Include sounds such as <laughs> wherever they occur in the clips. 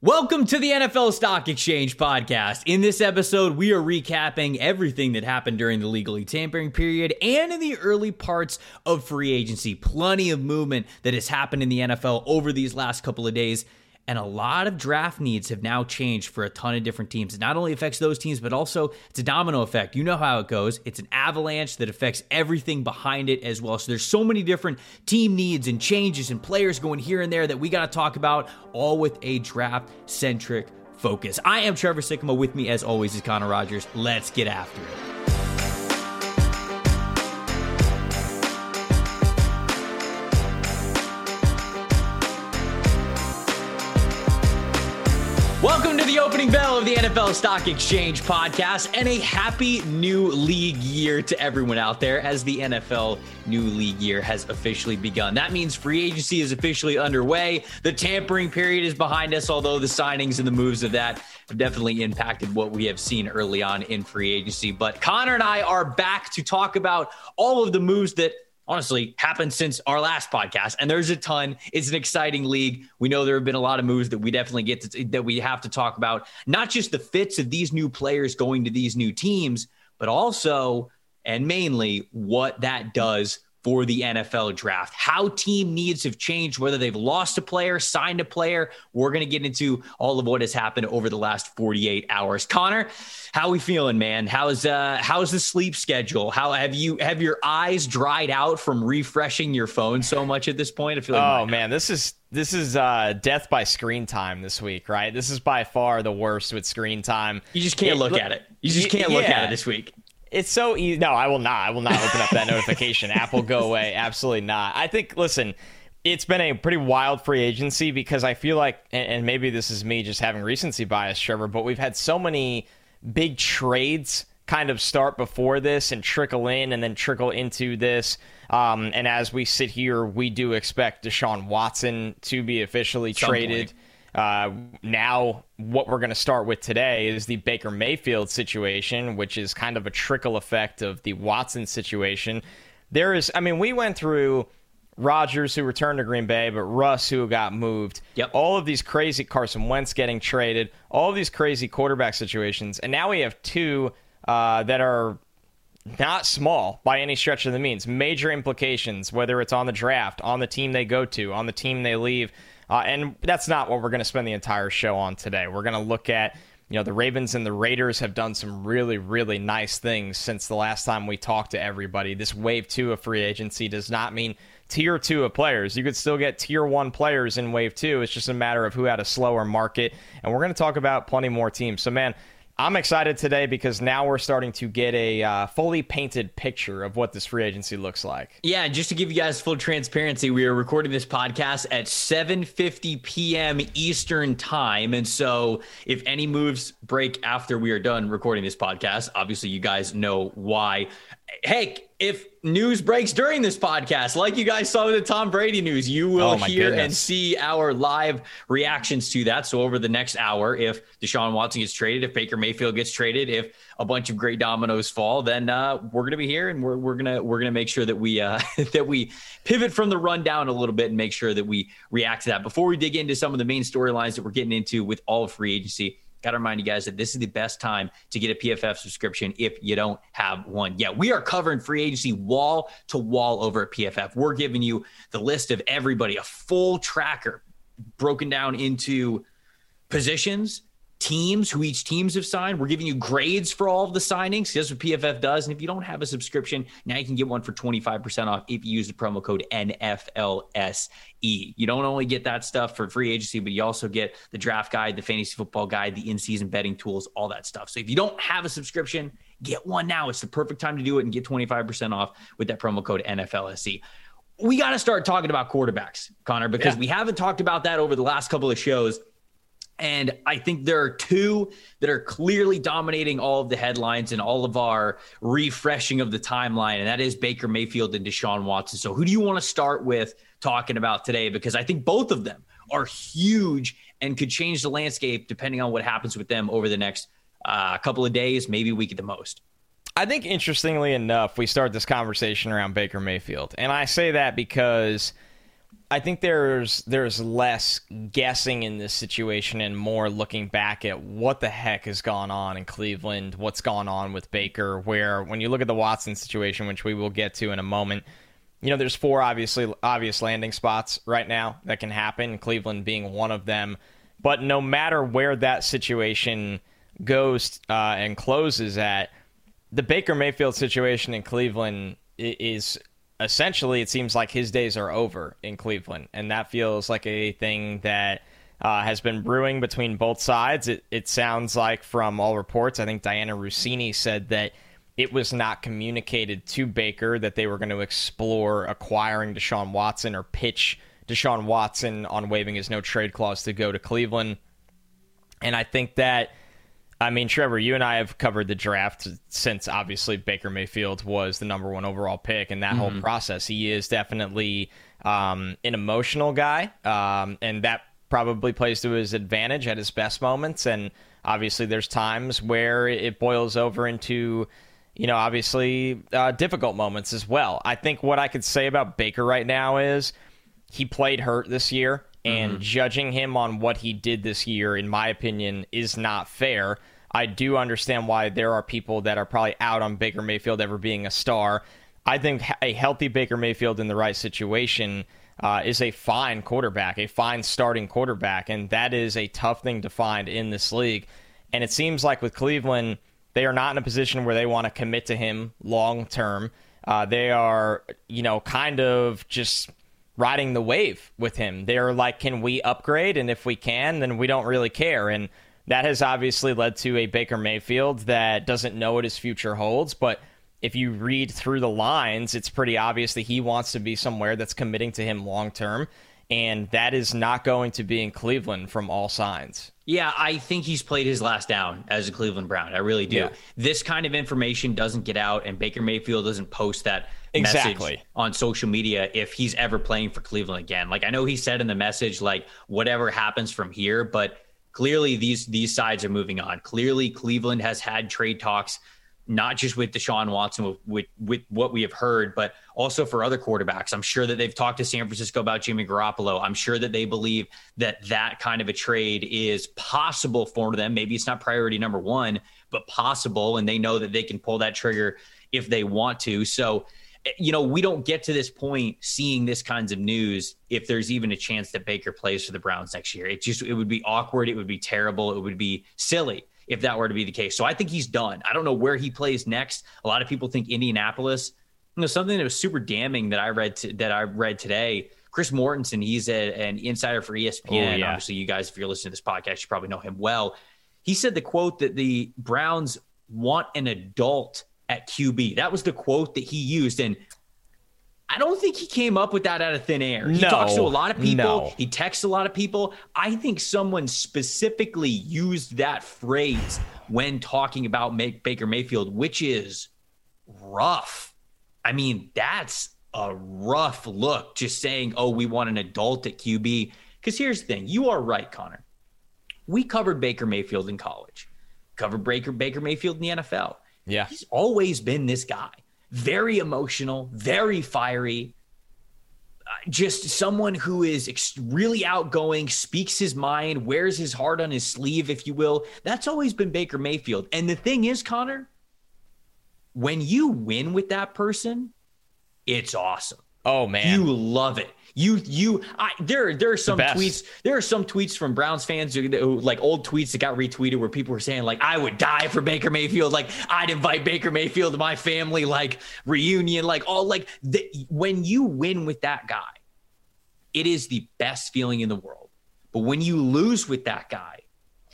Welcome to the NFL Stock Exchange podcast. In this episode, we are recapping everything that happened during the legally tampering period and in the early parts of free agency. Plenty of movement that has happened in the NFL over these last couple of days. And a lot of draft needs have now changed for a ton of different teams. It not only affects those teams, but also it's a domino effect. You know how it goes. It's an avalanche that affects everything behind it as well. So there's so many different team needs and changes and players going here and there that we got to talk about, all with a draft centric focus. I am Trevor Sikkema. With me, as always, is Connor Rogers. Let's get after it. Opening bell of the NFL Stock Exchange podcast and a happy new league year to everyone out there as the NFL new league year has officially begun. That means free agency is officially underway. The tampering period is behind us, although the signings and the moves of that have definitely impacted what we have seen early on in free agency. But Connor and I are back to talk about all of the moves that honestly happened since our last podcast and there's a ton. It's an exciting league. We know there have been a lot of moves that we definitely get to, that we have to talk about not just the fits of these new players going to these new teams but also and mainly what that does for the NFL draft. How team needs have changed, whether they've lost a player, signed a player. We're going to get into all of what has happened over the last 48 hours. Connor, how are we feeling, man? How's uh how's the sleep schedule? How have you have your eyes dried out from refreshing your phone so much at this point? I feel like Oh man, this is this is uh, death by screen time this week, right? This is by far the worst with screen time. You just can't it, look at it. You just can't yeah. look at it this week. It's so easy. No, I will not. I will not open up that notification. <laughs> Apple, go away. Absolutely not. I think, listen, it's been a pretty wild free agency because I feel like, and maybe this is me just having recency bias, Trevor, but we've had so many big trades kind of start before this and trickle in and then trickle into this. Um, and as we sit here, we do expect Deshaun Watson to be officially Some traded. Point. Uh, now, what we're going to start with today is the Baker Mayfield situation, which is kind of a trickle effect of the Watson situation. There is, I mean, we went through Rodgers who returned to Green Bay, but Russ who got moved. Yep. All of these crazy Carson Wentz getting traded, all of these crazy quarterback situations, and now we have two uh, that are not small by any stretch of the means. Major implications, whether it's on the draft, on the team they go to, on the team they leave. Uh, and that's not what we're going to spend the entire show on today. We're going to look at, you know, the Ravens and the Raiders have done some really, really nice things since the last time we talked to everybody. This wave two of free agency does not mean tier two of players. You could still get tier one players in wave two. It's just a matter of who had a slower market. And we're going to talk about plenty more teams. So, man, I'm excited today because now we're starting to get a uh, fully painted picture of what this free agency looks like. Yeah, and just to give you guys full transparency, we are recording this podcast at 7:50 p.m. Eastern time, and so if any moves break after we are done recording this podcast, obviously you guys know why. Hey, if news breaks during this podcast, like you guys saw with the Tom Brady news, you will oh hear goodness. and see our live reactions to that. So over the next hour, if Deshaun Watson gets traded, if Baker Mayfield gets traded, if a bunch of great dominoes fall, then uh, we're gonna be here and we're, we're gonna we're gonna make sure that we uh, <laughs> that we pivot from the rundown a little bit and make sure that we react to that. Before we dig into some of the main storylines that we're getting into with all of free agency got to remind you guys that this is the best time to get a PFF subscription if you don't have one yet. We are covering free agency wall to wall over at PFF. We're giving you the list of everybody, a full tracker broken down into positions teams who each teams have signed. We're giving you grades for all of the signings. That's what PFF does. And if you don't have a subscription, now you can get one for 25% off if you use the promo code NFLSE. You don't only get that stuff for free agency, but you also get the draft guide, the fantasy football guide, the in-season betting tools, all that stuff. So if you don't have a subscription, get one now. It's the perfect time to do it and get 25% off with that promo code NFLSE we got to start talking about quarterbacks, Connor, because yeah. we haven't talked about that over the last couple of shows. And I think there are two that are clearly dominating all of the headlines and all of our refreshing of the timeline, and that is Baker Mayfield and Deshaun Watson. So, who do you want to start with talking about today? Because I think both of them are huge and could change the landscape depending on what happens with them over the next uh, couple of days, maybe week at the most. I think, interestingly enough, we start this conversation around Baker Mayfield. And I say that because I think there's there's less guessing in this situation and more looking back at what the heck has gone on in Cleveland, what's gone on with Baker. Where when you look at the Watson situation, which we will get to in a moment, you know there's four obviously obvious landing spots right now that can happen. Cleveland being one of them, but no matter where that situation goes uh, and closes at, the Baker Mayfield situation in Cleveland is essentially it seems like his days are over in Cleveland, and that feels like a thing that uh, has been brewing between both sides. It, it sounds like from all reports, I think Dianna Russini said that it was not communicated to Baker that they were going to explore acquiring Deshaun Watson or pitch Deshaun Watson on waiving his no trade clause to go to Cleveland. And I think that I mean, Trevor, you and I have covered the draft since obviously Baker Mayfield was the number one overall pick, and that mm-hmm. whole process. He is definitely um, an emotional guy, um, and that probably plays to his advantage at his best moments. And obviously, there's times where it boils over into, you know, obviously uh, difficult moments as well. I think what I could say about Baker right now is he played hurt this year and mm-hmm. judging him on what he did this year, in my opinion, is not fair. I do understand why there are people that are probably out on Baker Mayfield ever being a star. I think a healthy Baker Mayfield in the right situation uh, is a fine quarterback, a fine starting quarterback, and that is a tough thing to find in this league. And it seems like with Cleveland, they are not in a position where they want to commit to him long term. Uh, they are, you know, kind of just riding the wave with him. They're like, can we upgrade? And if we can, then we don't really care. And that has obviously led to a Baker Mayfield that doesn't know what his future holds. But if you read through the lines, it's pretty obvious that he wants to be somewhere that's committing to him long term. And that is not going to be in Cleveland from all signs. Yeah, I think he's played his last down as a Cleveland Brown. I really do. Yeah. This kind of information doesn't get out, and Baker Mayfield doesn't post that exactly. message on social media if he's ever playing for Cleveland again. Like I know he said in the message, like whatever happens from here, but clearly these these sides are moving on. Clearly, Cleveland has had trade talks, not just with Deshaun Watson, with, with, with what we have heard, but also for other quarterbacks. I'm sure that they've talked to San Francisco about Jimmy Garoppolo. I'm sure that they believe that that kind of a trade is possible for them. Maybe it's not priority number one, but possible, and they know that they can pull that trigger if they want to. So you know, we don't get to this point seeing this kinds of news if there's even a chance that Baker plays for the Browns next year. It just it would be awkward, it would be terrible, it would be silly if that were to be the case. So I think he's done. I don't know where he plays next. A lot of people think Indianapolis. You know, something that was super damning that I read to, that I read today. Chris Mortensen, he's a, an insider for ESPN. Oh, yeah. Obviously, you guys, if you're listening to this podcast, you probably know him well. He said the quote that the Browns want an adult at QB. That was the quote that he used. And I don't think he came up with that out of thin air. He no, talks to a lot of people. No. He texts a lot of people. I think someone specifically used that phrase when talking about Baker Mayfield, which is rough. I mean, that's a rough look just saying, oh, we want an adult at QB. Because here's the thing you are right, Connor. We covered Baker Mayfield in college, covered Baker, Baker Mayfield in the NFL. Yeah. He's always been this guy. Very emotional, very fiery. Uh, just someone who is ex- really outgoing, speaks his mind, wears his heart on his sleeve, if you will. That's always been Baker Mayfield. And the thing is, Connor, when you win with that person, it's awesome. Oh man, you love it. You you I there there are some the tweets there are some tweets from Browns fans who, who, like old tweets that got retweeted where people were saying like I would die for Baker Mayfield like I'd invite Baker Mayfield to my family like reunion like all like the, when you win with that guy it is the best feeling in the world but when you lose with that guy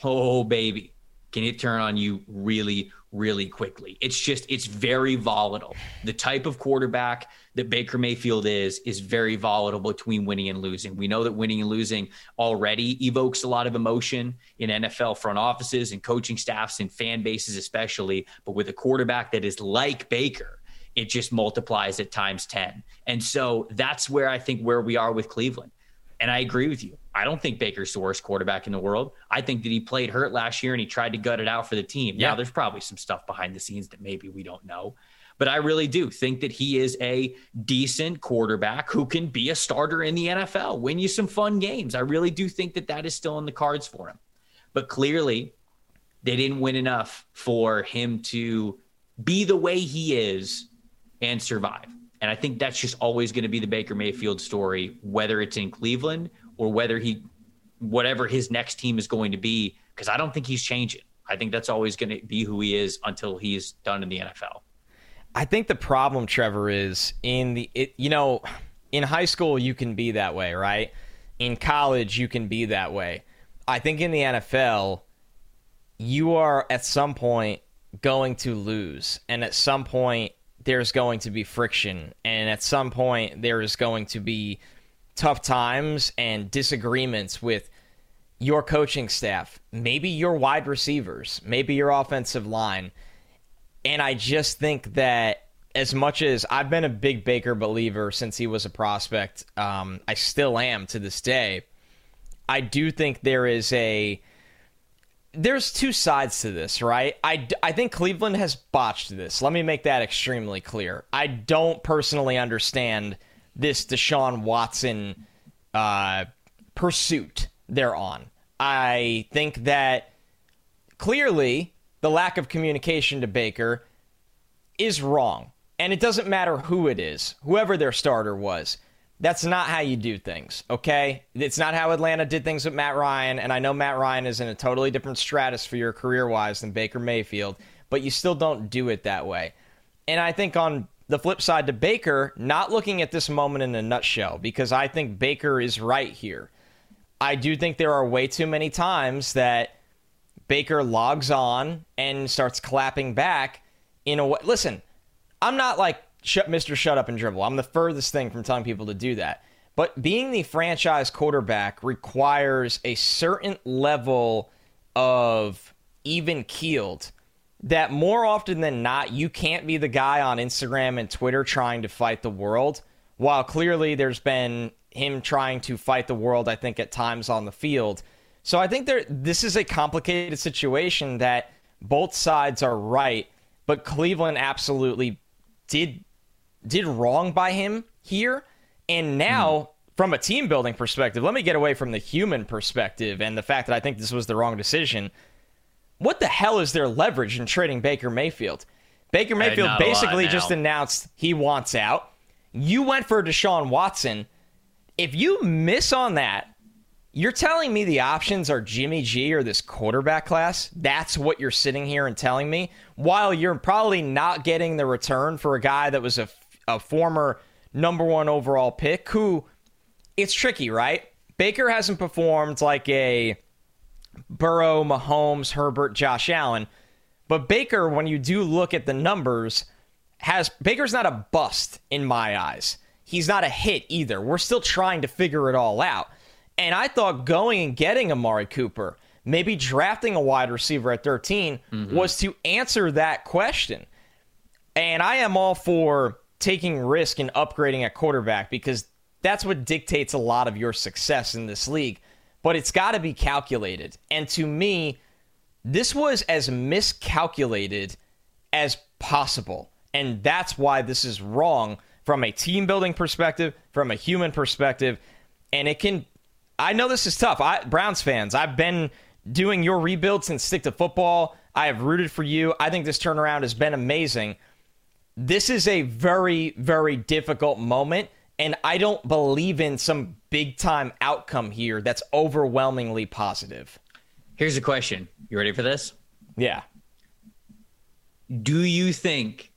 oh baby can it turn on you really really quickly. It's just it's very volatile. The type of quarterback that Baker Mayfield is is very volatile between winning and losing. We know that winning and losing already evokes a lot of emotion in NFL front offices and coaching staffs and fan bases especially, but with a quarterback that is like Baker, it just multiplies at times 10. And so that's where I think where we are with Cleveland. And I agree with you. I don't think Baker's the worst quarterback in the world. I think that he played hurt last year and he tried to gut it out for the team. Yeah. Now, there's probably some stuff behind the scenes that maybe we don't know. But I really do think that he is a decent quarterback who can be a starter in the NFL, win you some fun games. I really do think that that is still in the cards for him. But clearly, they didn't win enough for him to be the way he is and survive. And I think that's just always going to be the Baker Mayfield story, whether it's in Cleveland or whether he, whatever his next team is going to be, because I don't think he's changing. I think that's always going to be who he is until he's done in the NFL. I think the problem, Trevor, is in the, it, you know, in high school, you can be that way, right? In college, you can be that way. I think in the NFL, you are at some point going to lose. And at some point, there's going to be friction. And at some point, there is going to be tough times and disagreements with your coaching staff, maybe your wide receivers, maybe your offensive line. And I just think that as much as I've been a big Baker believer since he was a prospect, um, I still am to this day. I do think there is a there's two sides to this, right? I, I think Cleveland has botched this. Let me make that extremely clear. I don't personally understand this Deshaun Watson uh, pursuit they're on. I think that clearly the lack of communication to Baker is wrong. And it doesn't matter who it is, whoever their starter was. That's not how you do things, okay? It's not how Atlanta did things with Matt Ryan, and I know Matt Ryan is in a totally different stratosphere career wise than Baker Mayfield, but you still don't do it that way. And I think on the flip side to Baker, not looking at this moment in a nutshell, because I think Baker is right here. I do think there are way too many times that Baker logs on and starts clapping back in a way. Listen, I'm not like Mr. Shut Up and Dribble. I'm the furthest thing from telling people to do that. But being the franchise quarterback requires a certain level of even keeled that more often than not, you can't be the guy on Instagram and Twitter trying to fight the world. While clearly there's been him trying to fight the world, I think, at times on the field. So I think there this is a complicated situation that both sides are right, but Cleveland absolutely did did wrong by him here. And now, mm. from a team building perspective, let me get away from the human perspective and the fact that I think this was the wrong decision. What the hell is their leverage in trading Baker Mayfield? Baker Mayfield basically just announced he wants out. You went for Deshaun Watson. If you miss on that, you're telling me the options are Jimmy G or this quarterback class? That's what you're sitting here and telling me? While you're probably not getting the return for a guy that was a a former number one overall pick who it's tricky, right? Baker hasn't performed like a Burrow, Mahomes, Herbert, Josh Allen. But Baker, when you do look at the numbers, has Baker's not a bust in my eyes. He's not a hit either. We're still trying to figure it all out. And I thought going and getting Amari Cooper, maybe drafting a wide receiver at 13, mm-hmm. was to answer that question. And I am all for taking risk and upgrading at quarterback because that's what dictates a lot of your success in this league. But it's got to be calculated. And to me, this was as miscalculated as possible. And that's why this is wrong from a team building perspective, from a human perspective. And it can, I know this is tough. I, Browns fans, I've been doing your rebuild since Stick to Football. I have rooted for you. I think this turnaround has been amazing this is a very, very difficult moment. And I don't believe in some big time outcome here that's overwhelmingly positive. Here's a question. You ready for this? Yeah. Do you think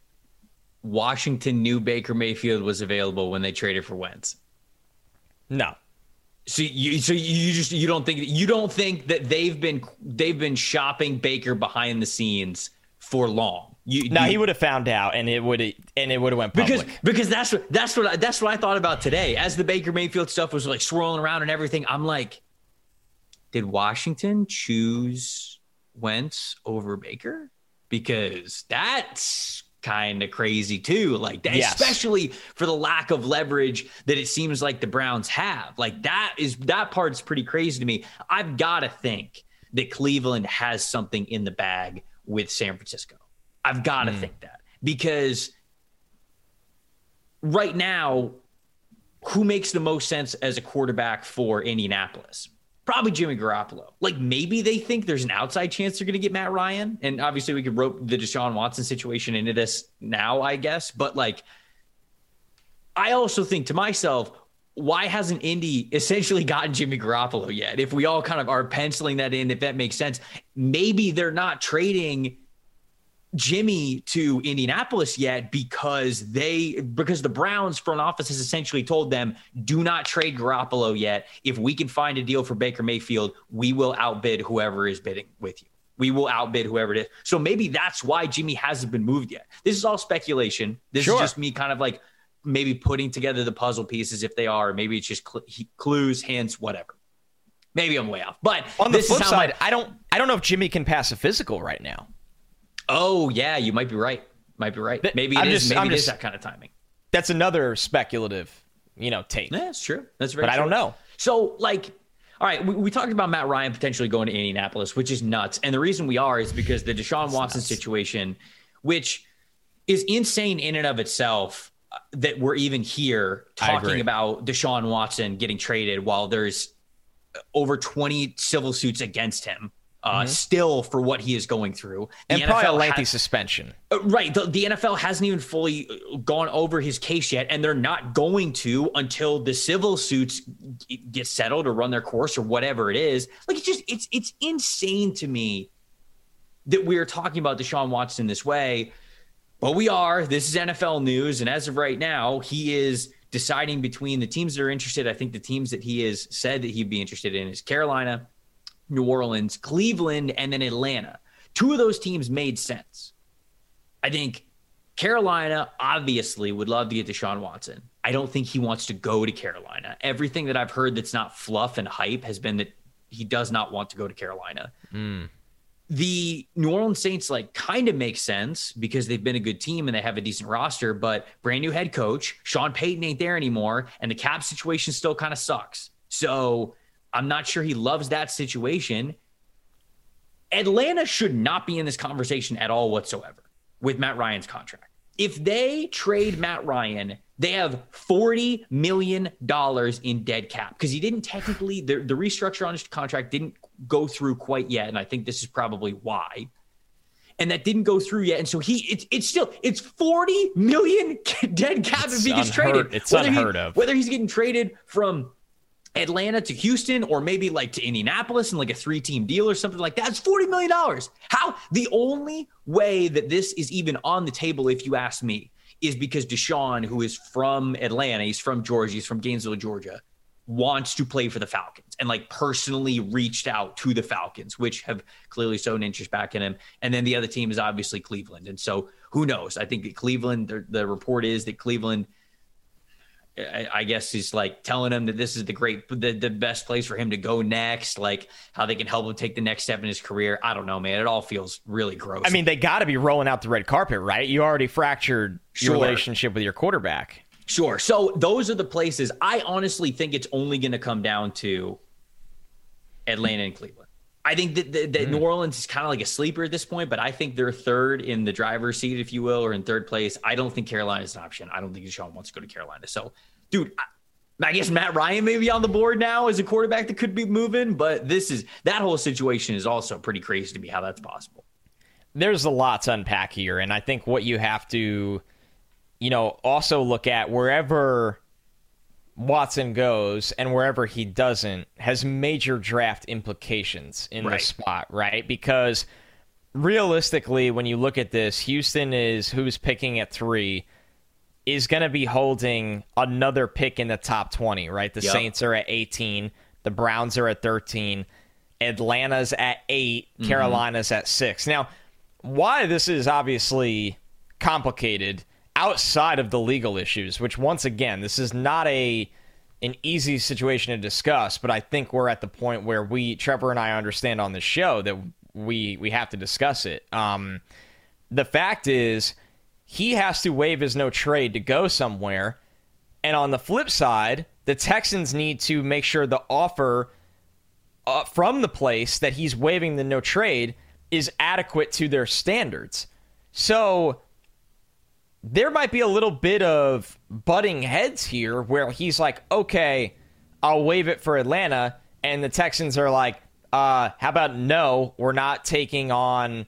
Washington knew Baker Mayfield was available when they traded for Wentz? No. So you so you just you don't think you don't think that they've been they've been shopping Baker behind the scenes for long. You, now you, he would have found out, and it would and it would have went public. because because that's what that's what I, that's what I thought about today. As the Baker Mayfield stuff was like swirling around and everything, I'm like, did Washington choose Wentz over Baker? Because that's kind of crazy too. Like yes. especially for the lack of leverage that it seems like the Browns have. Like that is that part's pretty crazy to me. I've got to think that Cleveland has something in the bag with San Francisco. I've got to mm. think that because right now, who makes the most sense as a quarterback for Indianapolis? Probably Jimmy Garoppolo. Like maybe they think there's an outside chance they're going to get Matt Ryan, and obviously we could rope the Deshaun Watson situation into this now, I guess. But like, I also think to myself, why hasn't Indy essentially gotten Jimmy Garoppolo yet? If we all kind of are penciling that in, if that makes sense, maybe they're not trading Jimmy to Indianapolis yet because they because the Browns front office has essentially told them do not trade Garoppolo yet. If we can find a deal for Baker Mayfield, we will outbid whoever is bidding with you. We will outbid whoever it is. So maybe that's why Jimmy hasn't been moved yet. This is all speculation. This sure. is just me kind of like maybe putting together the puzzle pieces if they are. Maybe it's just cl- clues, hints, whatever. Maybe I'm way off. But on the flip side, my- I don't I don't know if Jimmy can pass a physical right now. Oh yeah, you might be right. Might be right. Maybe it I'm is, just, maybe I'm it just, is that kind of timing. That's another speculative, you know, take. Yeah, that's true. That's very. But true. I don't know. So like. All right, we, we, talked about Matt Ryan potentially going to Indianapolis, which is nuts. And the reason we are is because the Deshaun Watson situation, which is insane in and of itself, uh, that we're even here talking about Deshaun Watson getting traded while there's over 20 civil suits against him uh, mm-hmm. still for what he is going through. The and NFL probably a lengthy has, suspension. Uh, right. The, the, NFL hasn't even fully uh, gone over his case yet, and they're not going to until the civil suits get settled or run their course or whatever it is. Like it's just it's it's insane to me that we are talking about Deshaun Watson this way, but we are. This is NFL news, and as of right now, he is deciding between the teams that are interested. I think the teams that he has said that he'd be interested in is Carolina, New Orleans, Cleveland, and then Atlanta. Two of those teams made sense. I think Carolina obviously would love to get Deshaun Watson. I don't think he wants to go to Carolina. Everything that I've heard that's not fluff and hype has been that he does not want to go to Carolina. Mm. The New Orleans Saints like kind of makes sense because they've been a good team and they have a decent roster, but brand new head coach, Sean Payton ain't there anymore, and the cap situation still kind of sucks. So I'm not sure he loves that situation. Atlanta should not be in this conversation at all whatsoever with Matt Ryan's contract. If they trade Matt Ryan, they have $40 million in dead cap because he didn't technically, the, the restructure on his contract didn't go through quite yet. And I think this is probably why. And that didn't go through yet. And so he, it's, it's still, it's 40 million <laughs> dead cap it's if he gets unheard, traded. It's whether unheard he, of. Whether he's getting traded from Atlanta to Houston or maybe like to Indianapolis and like a three team deal or something like that. It's $40 million. How? The only way that this is even on the table, if you ask me, is because Deshaun, who is from Atlanta, he's from Georgia, he's from Gainesville, Georgia, wants to play for the Falcons and like personally reached out to the Falcons, which have clearly shown interest back in him. And then the other team is obviously Cleveland. And so who knows? I think that Cleveland, the, the report is that Cleveland I, guess he's like telling him that this is the great, the, the best place for him to go next, like how they can help him take the next step in his career. I don't know, man. It all feels really gross. I mean, they got to be rolling out the red carpet, right? You already fractured sure. your relationship with your quarterback. Sure. So those are the places I honestly think it's only going to come down to Atlanta and Cleveland. I think that, that, that mm. New Orleans is kind of like a sleeper at this point, but I think they're third in the driver's seat, if you will, or in third place. I don't think Carolina is an option. I don't think Deshaun wants to go to Carolina. So, dude, I, I guess Matt Ryan may be on the board now as a quarterback that could be moving, but this is that whole situation is also pretty crazy to me how that's possible. There's a lot to unpack here, and I think what you have to, you know, also look at wherever Watson goes and wherever he doesn't has major draft implications in right. the spot, right? Because realistically, when you look at this, Houston is who's picking at three is going to be holding another pick in the top 20, right? The yep. Saints are at 18, the Browns are at 13, Atlanta's at 8, mm-hmm. Carolina's at 6. Now, why this is obviously complicated outside of the legal issues, which once again, this is not a an easy situation to discuss, but I think we're at the point where we Trevor and I understand on the show that we we have to discuss it. Um, the fact is he has to waive his no trade to go somewhere. And on the flip side, the Texans need to make sure the offer uh, from the place that he's waiving the no trade is adequate to their standards. So there might be a little bit of butting heads here where he's like, okay, I'll waive it for Atlanta. And the Texans are like, uh, how about no, we're not taking on,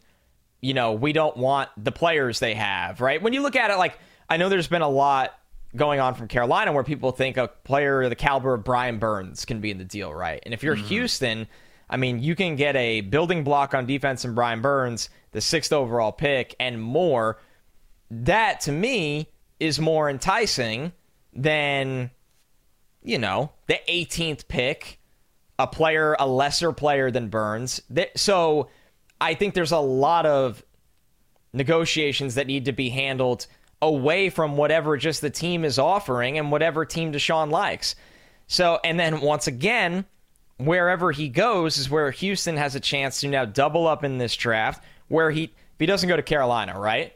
you know, we don't want the players they have, right? When you look at it, like, I know there's been a lot going on from Carolina where people think a player the caliber of Brian Burns can be in the deal, right? And if you're mm-hmm. Houston, I mean, you can get a building block on defense in Brian Burns, the sixth overall pick, and more. That to me is more enticing than, you know, the 18th pick, a player, a lesser player than Burns. So I think there's a lot of negotiations that need to be handled away from whatever just the team is offering and whatever team Deshaun likes. So, and then once again, wherever he goes is where Houston has a chance to now double up in this draft. Where he, if he doesn't go to Carolina, right?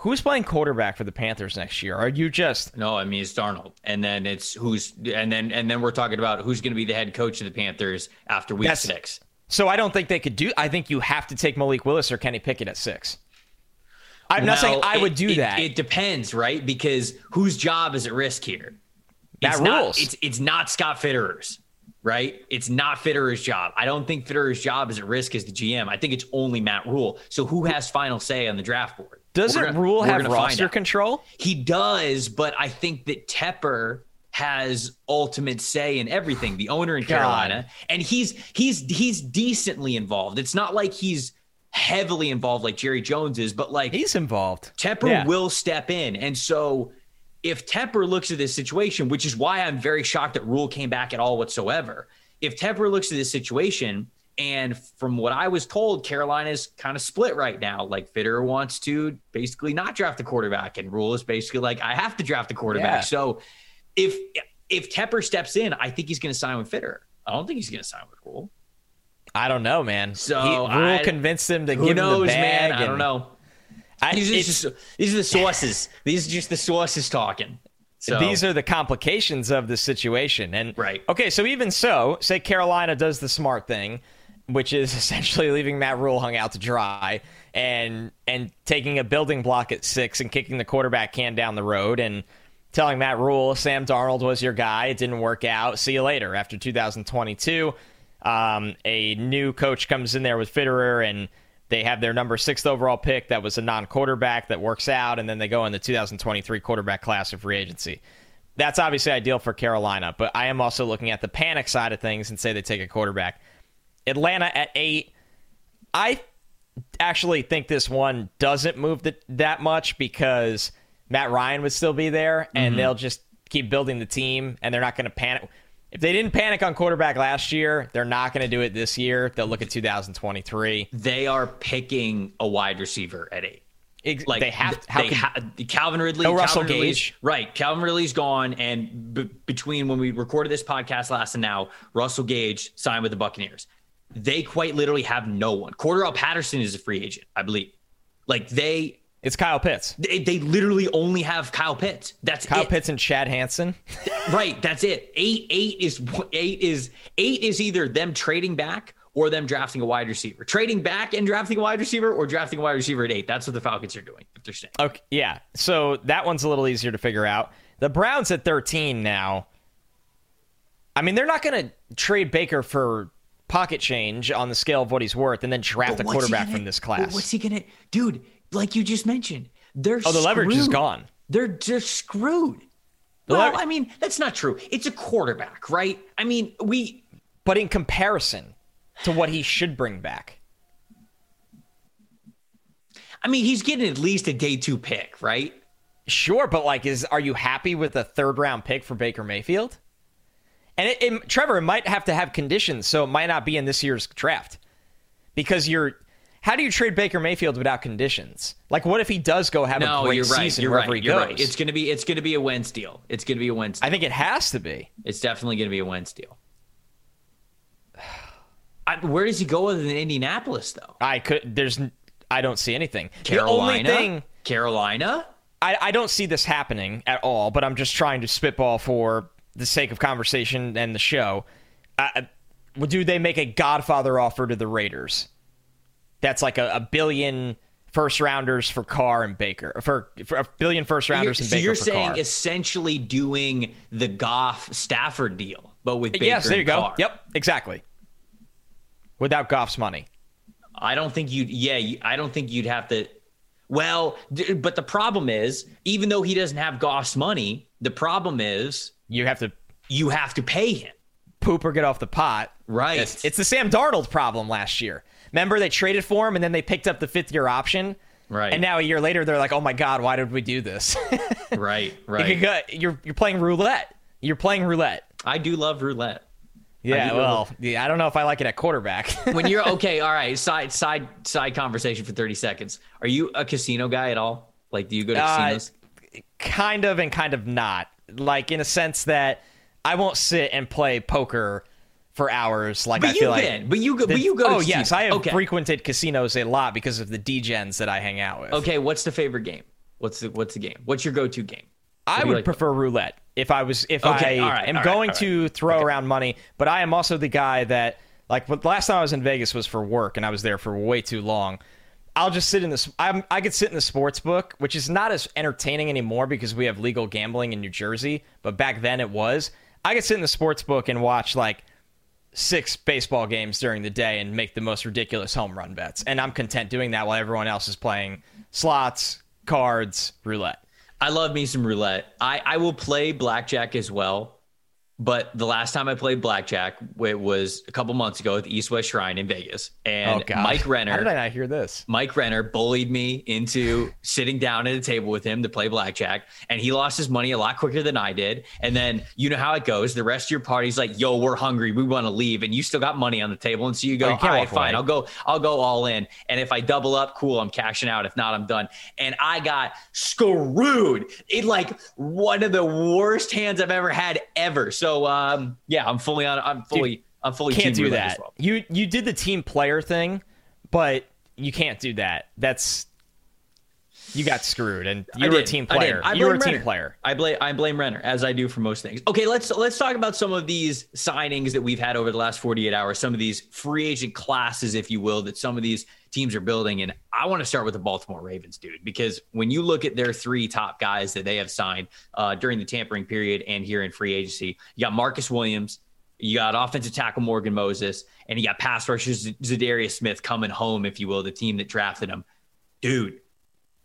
Who's playing quarterback for the Panthers next year? Are you just no? I mean, it's Darnold, and then it's who's, and then and then we're talking about who's going to be the head coach of the Panthers after week six. So I don't think they could do. I think you have to take Malik Willis or Kenny Pickett at six. I'm well, not saying I would do it, that. It depends, right? Because whose job is at risk here? That it's rules. Not, it's it's not Scott Fitterer's, right? It's not Fitterer's job. I don't think Fitterer's job is at risk as the GM. I think it's only Matt Rhule. So who has final say on the draft board? Doesn't gonna, Rhule have roster control? He does, but I think that Tepper has ultimate say in everything. The owner in Carolina, God. and he's he's he's decently involved. It's not like he's heavily involved like Jerry Jones is, but like he's involved. Tepper yeah. will step in. And so if Tepper looks at this situation, which is why I'm very shocked that Rhule came back at all whatsoever. If Tepper looks at this situation, and from what I was told, Carolina's kind of split right now. Like Fitter wants to basically not draft the quarterback, and Rhule is basically like, I have to draft the quarterback. Yeah. So if if Tepper steps in, I think he's going to sign with Fitter. I don't think he's going to sign with Rhule. I don't know, man. So he, I, convinced him to give knows, him the bag. Man? I don't know. I, these, are just, these are the sources. these are just the sources talking. So. These are the complications of the situation. And right. Okay, so even so, say Carolina does the smart thing, which is <laughs> essentially leaving Matt Rhule hung out to dry and and taking a building block at six and kicking the quarterback can down the road and telling Matt Rhule Sam Darnold was your guy. It didn't work out. See you later after 2022. Um, a new coach comes in there with Fitterer, and they have their number sixth overall pick that was a non quarterback that works out, and then they go in the 2023 quarterback class of free agency. That's obviously ideal for Carolina, but I am also looking at the panic side of things and say they take a quarterback. Atlanta at eight. I actually think this one doesn't move the, that much because Matt Ryan would still be there, and mm-hmm. they'll just keep building the team, and they're not going to panic if they didn't panic on quarterback last year, they're not going to do it this year. They'll look at 2023. They are picking a wide receiver at eight. like they have. How they could, ha- Calvin Ridley, no Russell Calvin Gage, right? Calvin Ridley's gone, and b- between when we recorded this podcast last and now, Russell Gage signed with the Buccaneers. They quite literally have no one. Cordarrelle Patterson is a free agent, I believe. Like they it's Kyle Pitts. They, they, literally only have Kyle Pitts. That's Kyle it. Pitts and Chad Hansen. <laughs> right. That's it. Eight. Eight is eight is eight is either them trading back or them drafting a wide receiver. Trading back and drafting a wide receiver or drafting a wide receiver at eight. That's what the Falcons are doing if they're staying. Okay. Yeah. So that one's a little easier to figure out. The Browns at 13 now. I mean, they're not going to trade Baker for pocket change on the scale of what he's worth and then draft a quarterback gonna, from this class. What's he to, dude? like you just mentioned, they're oh the screwed. leverage is gone. They're just screwed. The well, I mean, that's not true. It's a quarterback, right? I mean, we. But in comparison to what he should bring back, I mean, he's getting at least a day two pick, right? Sure, but like, is are you happy with a third round pick for Baker Mayfield? And it, it, Trevor it might have to have conditions, so it might not be in this year's draft because you're how do you trade Baker Mayfield without conditions? Like, what if he does go have no, a great you're right, season you're wherever right, he you're goes? Right. It's gonna be it's gonna be a Wentz deal. It's gonna be a Wentz. Deal. I think it has to be. It's definitely gonna be a Wentz deal. I, where does he go other than Indianapolis, though? I could. There's. I don't see anything. Carolina. The only thing. Carolina. I, I don't see this happening at all. But I'm just trying to spitball for the sake of conversation and the show. Uh, do they make a Godfather offer to the Raiders? that's like a, a billion first rounders for Carr and Baker for, for a billion first rounders You're, and so Baker you're saying Carr. essentially doing the Goff Stafford deal, but with Baker yes, there you go. Carr. Yep, exactly. Without Goff's money. I don't think you'd. Yeah, I don't think you'd have to. Well, but the problem is, even though he doesn't have Goff's money, the problem is You have to you have to pay him. poop or get off the pot. Right. It's, it's the Sam Darnold problem last year. Remember they traded for him and then they picked up the fifth year option. Right. And now a year later they're like, oh my god, why did we do this? <laughs> right. Right. could go- you're you're playing roulette. You're playing roulette. I do love roulette. Yeah, well, yeah, I don't know if I like it at quarterback. <laughs> When you're okay, all right. Side side side conversation for thirty seconds. Are you a casino guy at all? Like, do you go to Uh, casinos? kind of and kind of not. Like in a sense that I won't sit and play poker for hours. Like But I you feel can. like. But you go. the- but you go. To oh yes. I have okay. frequented casinos a lot because of the degens that I hang out with. Okay. What's the favorite game? What's the What's the game? What's your go to game? I would like? prefer roulette if I was if Okay, I right, am right, going all to throw around money, but I am also the guy that like last time I was in Vegas was for work and I was there for way too long. I'll just sit in this. I'm, I could sit in the sports book, which is not as entertaining anymore because we have legal gambling in New Jersey. But back then it was. I could sit in the sports book and watch like six baseball games during the day and make the most ridiculous home run bets, and I'm content doing that while everyone else is playing slots, cards, roulette. I love me some roulette. I, I will play blackjack as well. But the last time I played blackjack, it was a couple months ago at the East West Shrine in Vegas. And oh Mike How did I not hear this? Mike Renner bullied me into sitting down at a table with him to play blackjack. And he lost his money a lot quicker than I did. And then you know how it goes. The rest of your party's like, yo, we're hungry. We want to leave. And you still got money on the table. And so you go, Oh, you all right, fine. away. I'll go, I'll go all in. And if I double up, cool, I'm cashing out. If not, I'm done. And I got screwed in like one of the worst hands I've ever had ever. So um, yeah, I'm fully on I'm fully I'm fully Can't team do that. well. You you did the team player thing, but you can't do that. That's you got screwed, and you were a team player. I You were a blame team Renner. player. I blame I blame Renner as I do for most things. Okay, let's let's talk about some of these signings that we've had over the last 48 hours. Some of these free agent classes, if you will, that some of these teams are building. And I want to start with the Baltimore Ravens, dude, because when you look at their three top guys that they have signed uh, during the tampering period and here in free agency, you got Marcus Williams. You got offensive tackle Morgan Moses, and you got pass rusher Z- Za'Darius Smith coming home, if you will, the team that drafted him. Dude,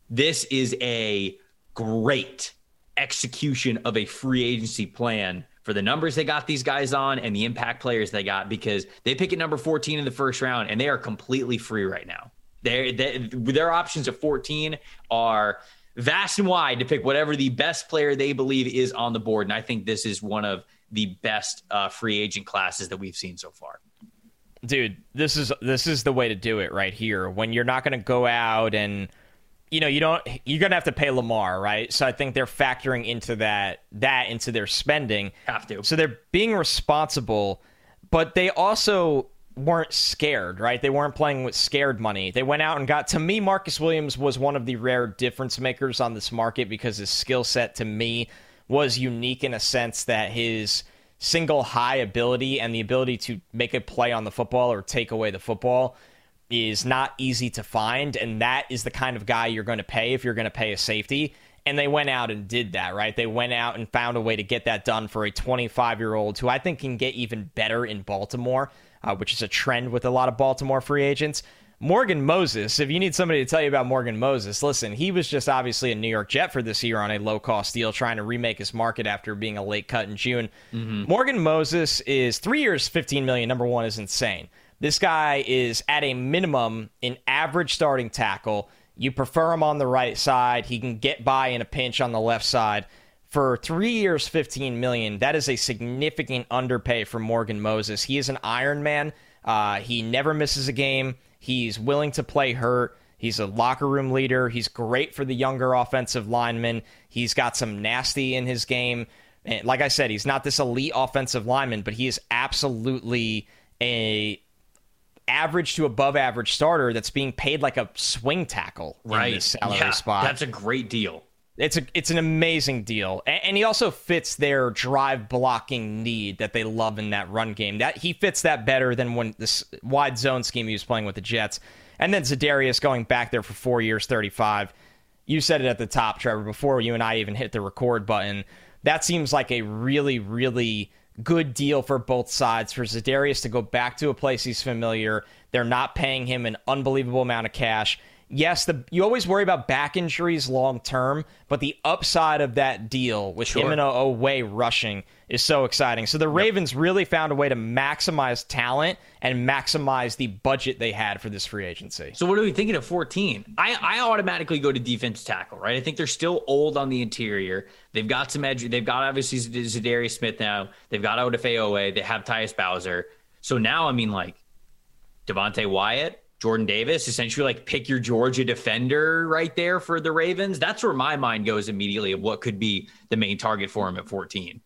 this is a great execution of a free agency plan for the numbers they got these guys on and the impact players they got because they pick at number 14 in the first round and they are completely free right now. They, their options at 14 are vast and wide to pick whatever the best player they believe is on the board. And I think this is one of the best uh, free agent classes that we've seen so far. dude this is this is the way to do it right here when you're not going to go out and you know you don't you're going to have to pay lamar right? So i think they're factoring into that that into their spending. Have to. so they're being responsible but they also weren't scared right? They weren't playing with scared money. They went out and got to me marcus williams was one of the rare difference makers on this market because his skill set to me was unique in a sense that his single high ability and the ability to make a play on the football or take away the football is not easy to find and that is the kind of guy you're going to pay if you're going to pay a safety and they went out and did that right they went out and found a way to get that done for a 25 year old who i think can get even better in baltimore uh, which is a trend with a lot of baltimore free agents Morgan Moses, if you need somebody to tell you about Morgan Moses, listen, he was just obviously a New York Jet for this year on a low cost deal, trying to remake his market after being a late cut in June. Morgan Moses is three years, 15 million. Number one is insane. This guy is at a minimum an average starting tackle. You prefer him on the right side. He can get by in a pinch on the left side. For three years, 15 million, that is a significant underpay for Morgan Moses. He is an Iron Man. Uh, he never misses a game. He's willing to play hurt. He's a locker room leader. He's great for the younger offensive linemen. He's got some nasty in his game. And like I said, he's not this elite offensive lineman, but he is absolutely a average to above average starter that's being paid like a swing tackle in this salary yeah, spot. That's a great deal. It's a it's an amazing deal, and, and, he also fits their drive blocking need that they love in that run game. That he fits that better than when this wide zone scheme he was playing with the Jets. And then Za'Darius going back there for four years, thirty five. You said it at the top, Trevor, before you and I even hit the record button. That seems like a really, really good deal for both sides for Za'Darius to go back to a place he's familiar. They're not paying him an unbelievable amount of cash yes, the you always worry about back injuries long term, but the upside of that deal with sure. him and Oweh rushing is so exciting. So the Ravens yep. really found a way to maximize talent and maximize the budget they had for this free agency. So what are we thinking of 14? I, I automatically go to defense tackle, right? I think they're still old on the interior. They've got some edge. They've got obviously Za'Darius Smith now. They've got Odafe Oweh. They have Tyus Bowser. So now, I mean, like Devonte Wyatt, Jordan Davis, essentially like pick your Georgia defender right there for the Ravens. That's where my mind goes immediately of what could be the main target for him at 14.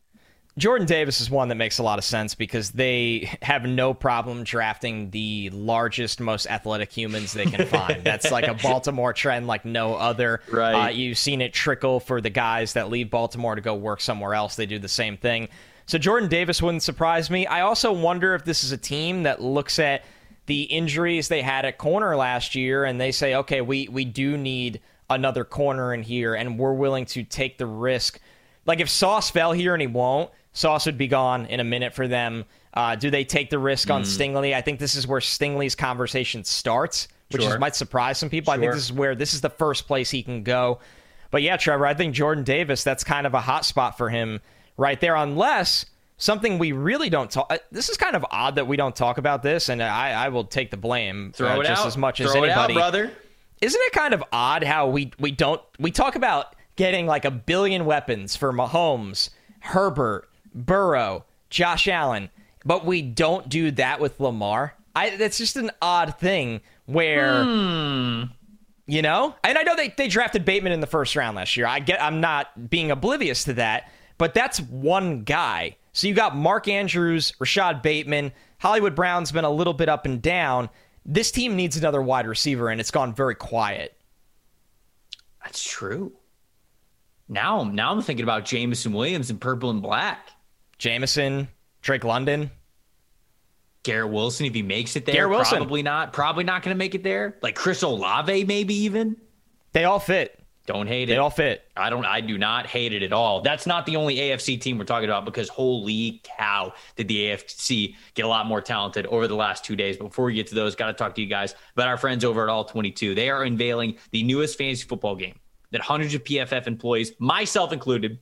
Jordan Davis is one that makes a lot of sense because they have no problem drafting the largest, most athletic humans they can find. That's like a <laughs> Baltimore trend like no other. Right. Uh, you've seen it trickle for the guys that leave Baltimore to go work somewhere else. They do the same thing. So Jordan Davis wouldn't surprise me. I also wonder if this is a team that looks at – the injuries they had at corner last year, and they say, okay, we we do need another corner in here, and we're willing to take the risk. Like if Sauce fell here and he won't, Sauce would be gone in a minute for them. Uh, do they take the risk mm. on Stingley? I think this is where Stingley's conversation starts, which sure. is, might surprise some people. Sure. I think this is where this is the first place he can go. But yeah, Trevor, I think Jordan Davis, that's kind of a hot spot for him right there, unless something we really don't talk. Uh, this is kind of odd that we don't talk about this, and I, I will take the blame Throw uh, it just out. as much Throw as anybody, out, brother. Isn't it kind of odd how we we don't we talk about getting like a billion weapons for Mahomes, Herbert, Burrow, Josh Allen, but we don't do that with Lamar? I that's just an odd thing where. Hmm. You know, and I know they, they drafted Bateman in the first round last year. I get I'm not being oblivious to that, but that's one guy. So you got Mark Andrews, Rashod Bateman. Hollywood Brown's been a little bit up and down. This team needs another wide receiver, and it's gone very quiet. That's true. Now, now I'm thinking about Jameson Williams in purple and black. Jameson, Drake London, Garrett Wilson, if he makes it there, Garrett Wilson. probably not. Probably not going to make it there. Like Chris Olave, maybe even. They all fit. Don't hate it. They all fit. I don't. I do not hate it at all. That's not the only AFC team we're talking about because holy cow, did the AFC get a lot more talented over the last two days. But before we get to those, got to talk to you guys about our friends over at All 22. They are unveiling the newest fantasy football game that hundreds of PFF employees, myself included,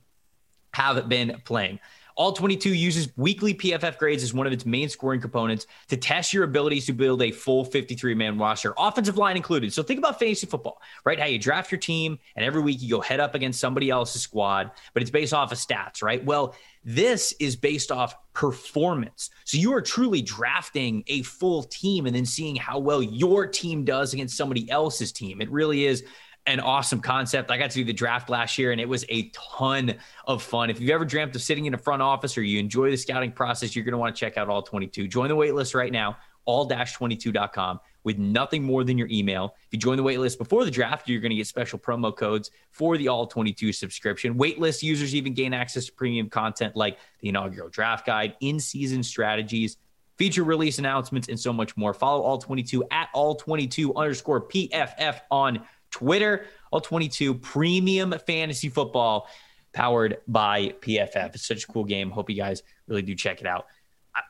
have been playing. All 22 uses weekly PFF grades as one of its main scoring components to test your abilities to build a full 53 man roster, offensive line included. So think about fantasy football, right? How you draft your team, and every week you go head up against somebody else's squad, but it's based off of stats, right? Well, this is based off performance. So you are truly drafting a full team and then seeing how well your team does against somebody else's team. It really is an awesome concept. I got to do the draft last year and it was a ton of fun. If you've ever dreamt of sitting in a front office or you enjoy the scouting process, you're going to want to check out All 22. Join the waitlist right now, all-22.com with nothing more than your email. If you join the waitlist before the draft, you're going to get special promo codes for the All 22 subscription. Waitlist users even gain access to premium content like the inaugural draft guide, in-season strategies, feature release announcements, and so much more. Follow All 22 at All 22 underscore PFF on Twitter. All 22 premium fantasy football powered by PFF. It's such a cool game. Hope you guys really do check it out.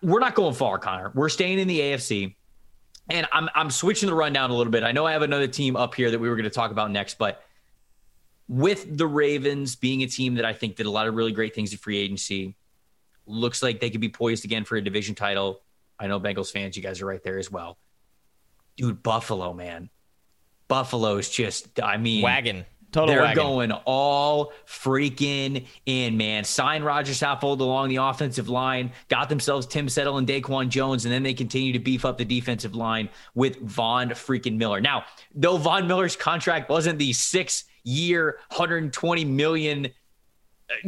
We're not going far, Connor. We're staying in the AFC. And I'm I'm switching the rundown a little bit. I know I have another team up here that we were going to talk about next, but with the Ravens being a team that I think did a lot of really great things at free agency, looks like they could be poised again for a division title. I know Bengals fans, you guys are right there as well. Dude, Buffalo, man. Buffalo's just, I mean, wagon. Total wagon. They're wagon. going all freaking in, man. Sign Roger Saffold along the offensive line, got themselves Tim Settle and DaQuan Jones, and then they continue to beef up the defensive line with Von freaking Miller. Now, though Von Miller's contract wasn't the six year, 120 million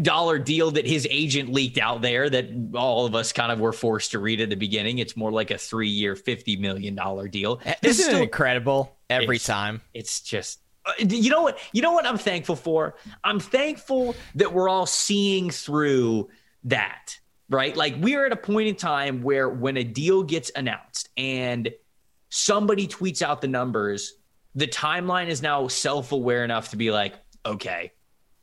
dollar deal that his agent leaked out there that all of us kind of were forced to read at the beginning. It's more like a three year, $50 million deal. This Isn't still, incredible every it's, time? It's just Uh, you know what? You know what I'm thankful for? I'm thankful that we're all seeing through that, right? Like we're at a point in time where when a deal gets announced and somebody tweets out the numbers, the timeline is now self-aware enough to be like, okay,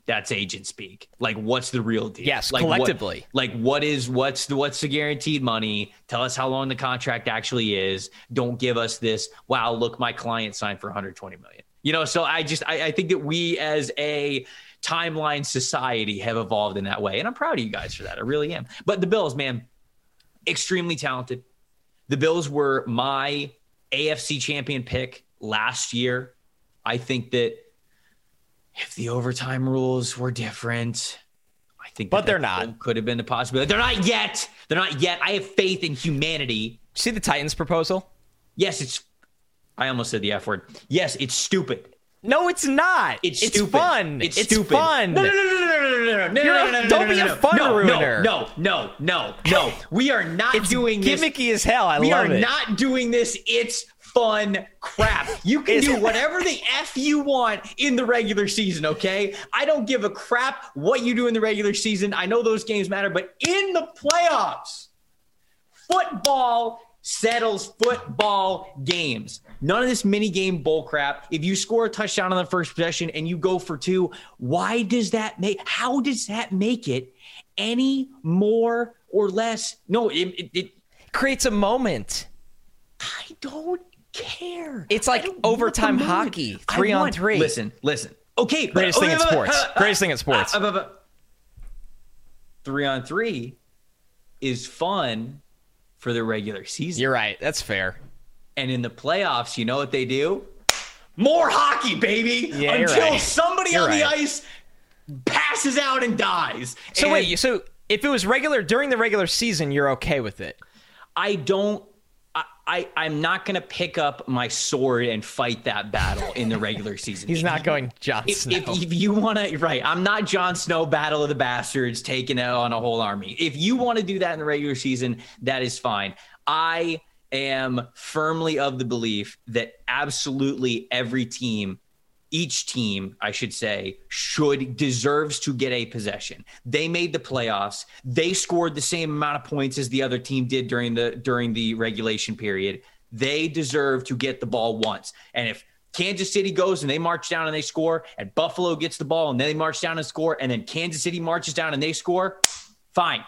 that's agent speak. Like, what's the real deal? Yes, like, collectively. What, like, what is what's the what's the guaranteed money? Tell us how long the contract actually is. Don't give us this. Wow, look, my client signed for 120 million. You know, so I just I, I think that we as a timeline society have evolved in that way, and I'm proud of you guys for that. I really am. But the Bills, man, extremely talented. The Bills were my AFC champion pick last year. I think that if the overtime rules were different, I think, but they're not. Could have been a possibility. They're not yet. They're not yet. I have faith in humanity. See the Titans proposal? Yes, it's. I almost said the F word. Yes, it's stupid. No, it's not. It's, stupid. it's stupid. fun. It's, stupid. it's stupid. fun. No, no, no, no, no, no, no, no, no, no, no, don't no, be no, a no, fun no, ruiner. No, no, no, no, no. We are not It's doing this. gimmicky as hell. I we love it. We are not doing this. It's fun crap. You can do whatever the F you want in the regular season, okay? I don't give a crap what you do in the regular season. I know those games matter, but in the playoffs, football settles football games. None of this mini game bull crap. If you score a touchdown on the first possession and you go for two, why does that make how does that make it any more or less? No, it, it, it Creates a moment. I don't care. It's like don't want the overtime hockey, three on three. Listen, listen. Okay, but- Greatest thing in uh, uh, sports. uh, uh, Greatest thing in sports. uh, uh, uh, Three on three is fun for the regular season. You're right. That's fair. And in the playoffs, you know what they do? More hockey, baby. Yeah, you're until right. somebody You're on the ice passes out and dies. So And wait, so if it was regular during the regular season, you're okay with it? I don't. I, I'm not gonna pick up my sword and fight that battle in the regular <laughs> season. He's not going Jon If, Snow. if, if you want to, right? I'm not Jon Snow, Battle of the Bastards, taking on a whole army. If you want to do that in the regular season, that is fine. I am firmly of the belief that absolutely every team, each team, I should say, should deserves to get a possession. They made the playoffs. They scored the same amount of points as the other team did during the during the regulation period. They deserve to get the ball once. And if Kansas City goes and they march down and they score, and Buffalo gets the ball and then they march down and score, and then Kansas City marches down and they score, fine.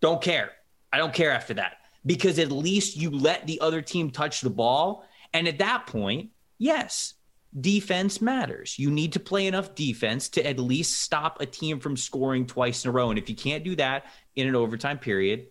Don't care. I don't care after that because at least you let the other team touch the ball. And at that point, yes, defense matters. You need to play enough defense to at least stop a team from scoring twice in a row. And if you can't do that in an overtime period,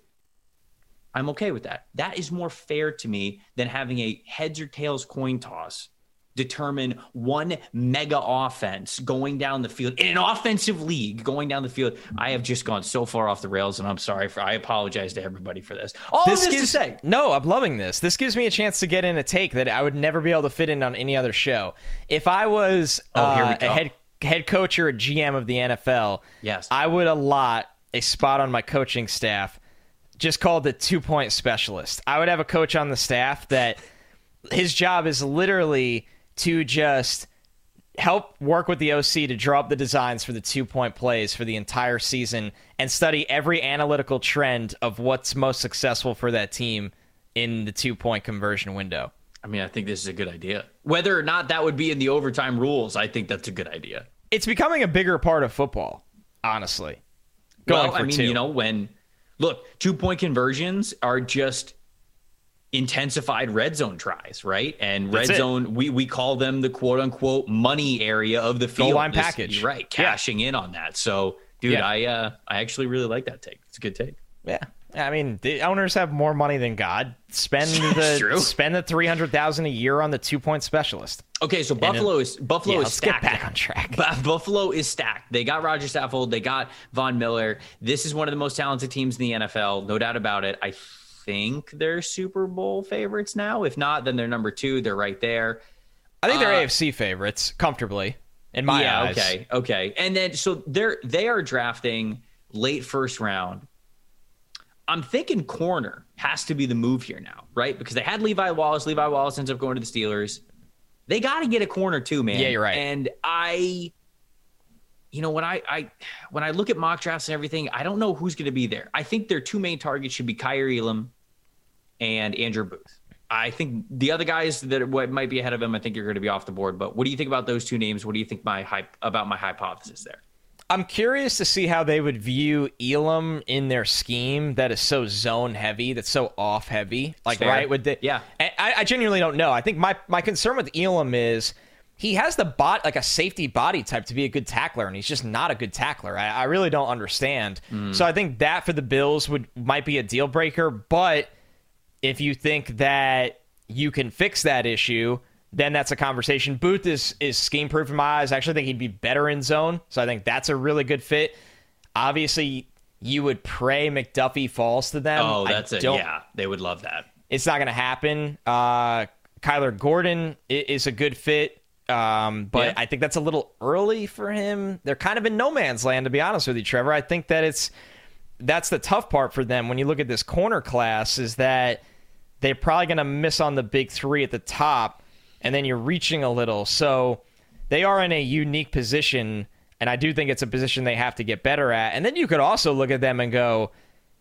I'm okay with that. That is more fair to me than having a heads or tails coin toss determine one mega offense going down the field in an offensive league going down the field. I have just gone so far off the rails, and I'm sorry for. I apologize to everybody for this. All this, this gives to say, no. I'm loving this. This gives me a chance to get in a take that I would never be able to fit in on any other show. If I was Oh, uh, a head head coach or a GM of the NFL, Yes. I would allot a spot on my coaching staff just called the two point specialist. I would have a coach on the staff that his job is literally to just help work with the OC to draw up the designs for the two point plays for the entire season and study every analytical trend of what's most successful for that team in the two point conversion window. I mean, I think this is a good idea. Whether or not that would be in the overtime rules, I think that's a good idea. It's becoming a bigger part of football, honestly. Going well, I mean, two. you know, when look, two point conversions are just intensified red zone tries, right? And red zone, we we call them the quote unquote money area of the field. Goal line This- package. you're right? Yeah. Cashing in on that. So, dude, Yeah. I uh, I actually really like that take. It's a good take. Yeah. I mean, the owners have more money than God. Spend <laughs> the spend the three hundred thousand a year on the two point specialist. Okay, so Buffalo is Buffalo Yeah, is stacked. back on track. Buffalo is stacked. They got Roger Saffold. They got Von Miller. This is one of the most talented teams in the NFL, no doubt about it. I think they're Super Bowl favorites now. If not, then they're number two. They're right there. I think they're Uh, AFC favorites comfortably in my yeah. eyes. Okay. Okay. And then so they're they are drafting late first round. I'm thinking corner has to be the move here now, right? Because they had Levi Wallace. Levi Wallace ends up going to the Steelers. they got to get a corner too, man. Yeah, you're right. And I, you know, when I, I when I look at mock drafts and everything, I don't know who's going to be there. I think their two main targets should be Kaiir Elam and Andrew Booth. I think the other guys that might be ahead of him, I think you're going to be off the board. But what do you think about those two names? What do you think my hype about my hypothesis there? I'm curious to see how they would view Elam in their scheme that is so zone heavy, that's so off heavy. Like, Fair. right? With the, Yeah. I, I genuinely don't know. I think my, my concern with Elam is he has the bot like a safety body type to be a good tackler, and he's just not a good tackler. I, I really don't understand. Hmm. So I think that for the Bills would might be a deal breaker. But if you think that you can fix that issue, then that's a conversation. Booth is is scheme proof in my eyes. I actually think he'd be better in zone, so I think that's a really good fit. Obviously, you would pray McDuffie falls to them. Oh, that's it. Yeah, they would love that. it's not going to happen. Uh, Kyler Gordon is a good fit, um, but Yeah. I think that's a little early for him. They're kind of in no man's land, to be honest with you, Trevor. I think that it's that's the tough part for them when you look at this corner class is that they're probably going to miss on the big three at the top, and then you're reaching a little. So they are in a unique position, and I do think it's a position they have to get better at. And then you could also look at them and go,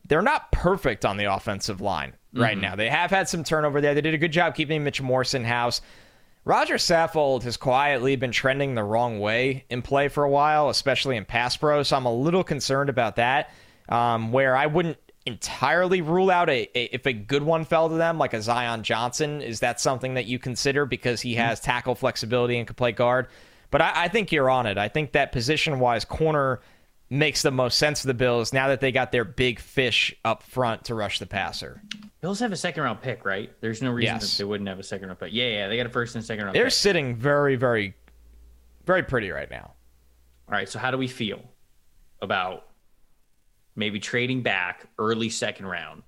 they're not perfect on the offensive line right now. They have had some turnover there. They did a good job keeping Mitch Morse in house. Roger Saffold has quietly been trending the wrong way in play for a while, especially in pass pro. So I'm a little concerned about that. Um, where I wouldn't entirely rule out a, a if a good one fell to them, like a Zion Johnson. Is that something that you consider because he mm-hmm. has tackle flexibility and can play guard? But I, I think you're on it. I think that position wise corner makes the most sense for the Bills now that they got their big fish up front to rush the passer. Bills have a second round pick, right? There's no reason Yes. that they wouldn't have a second round pick. Yeah, yeah, they got a first and second round They're pick. sitting very, very, very pretty right now. All right, so how do we feel about maybe trading back early second round,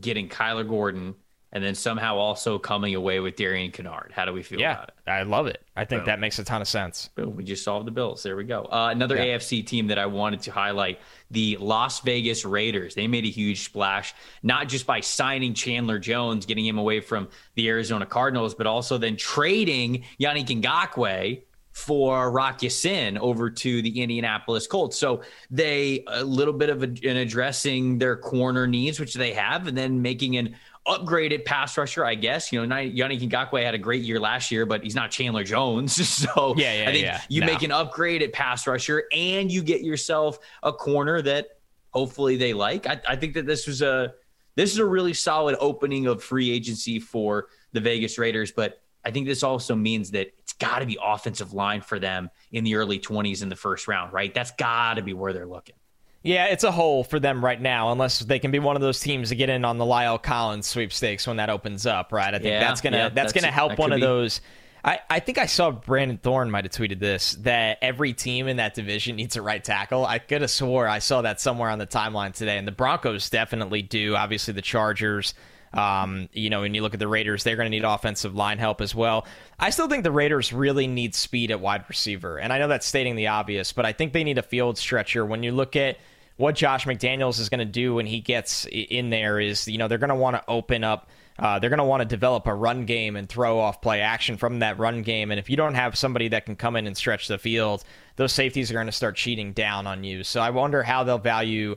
getting Kyler Gordon, and then somehow also coming away with Darian Kinnard? How do we feel Yeah, about it? I love it. I think Boom. that makes a ton of sense. Boom, we just solved the Bills. There we go. Uh, another Yeah. AFC team that I wanted to highlight the Las Vegas Raiders. They made a huge splash, not just by signing Chandler Jones, getting him away from the Arizona Cardinals, but also then trading Yannick Ngakoue for Rock Ya-Sin over to the Indianapolis Colts. So they a little bit of a, in addressing their corner needs, which they have, and then making an upgraded pass rusher, I guess. You know, Yannick Ngakoue had a great year last year, but he's not Chandler Jones. <laughs> So Yeah, yeah, I think yeah. you No. make an upgraded pass rusher and you get yourself a corner that hopefully they like. I, I think that this was a this is a really solid opening of free agency for the Vegas Raiders, but I think this also means that it's got to be offensive line for them in the early 20s in the first round, right? That's got to be where they're looking. Yeah, it's a hole for them right now, unless they can be one of those teams to get in on the La'el Collins sweepstakes when that opens up, right? I think Yeah, that's gonna yeah, that's, that's- gonna help that one of be. those. I, I think I saw Brandon Thorn might have tweeted this that every team in that division needs a right tackle. I could have swore I saw that somewhere on the timeline today, and the Broncos definitely do. Obviously, the Chargers. Um, you know, when you look at the Raiders, they're going to need offensive line help as well. I still think the Raiders really need speed at wide receiver, and I know that's stating the obvious, but I think they need a field stretcher. When you look at what Josh McDaniels is going to do when he gets in there is, you know, they're going to want to open up. Uh, they're going to want to develop a run game and throw off play action from that run game. And if you don't have somebody that can come in and stretch the field, those safeties are going to start cheating down on you. So I wonder how they'll value,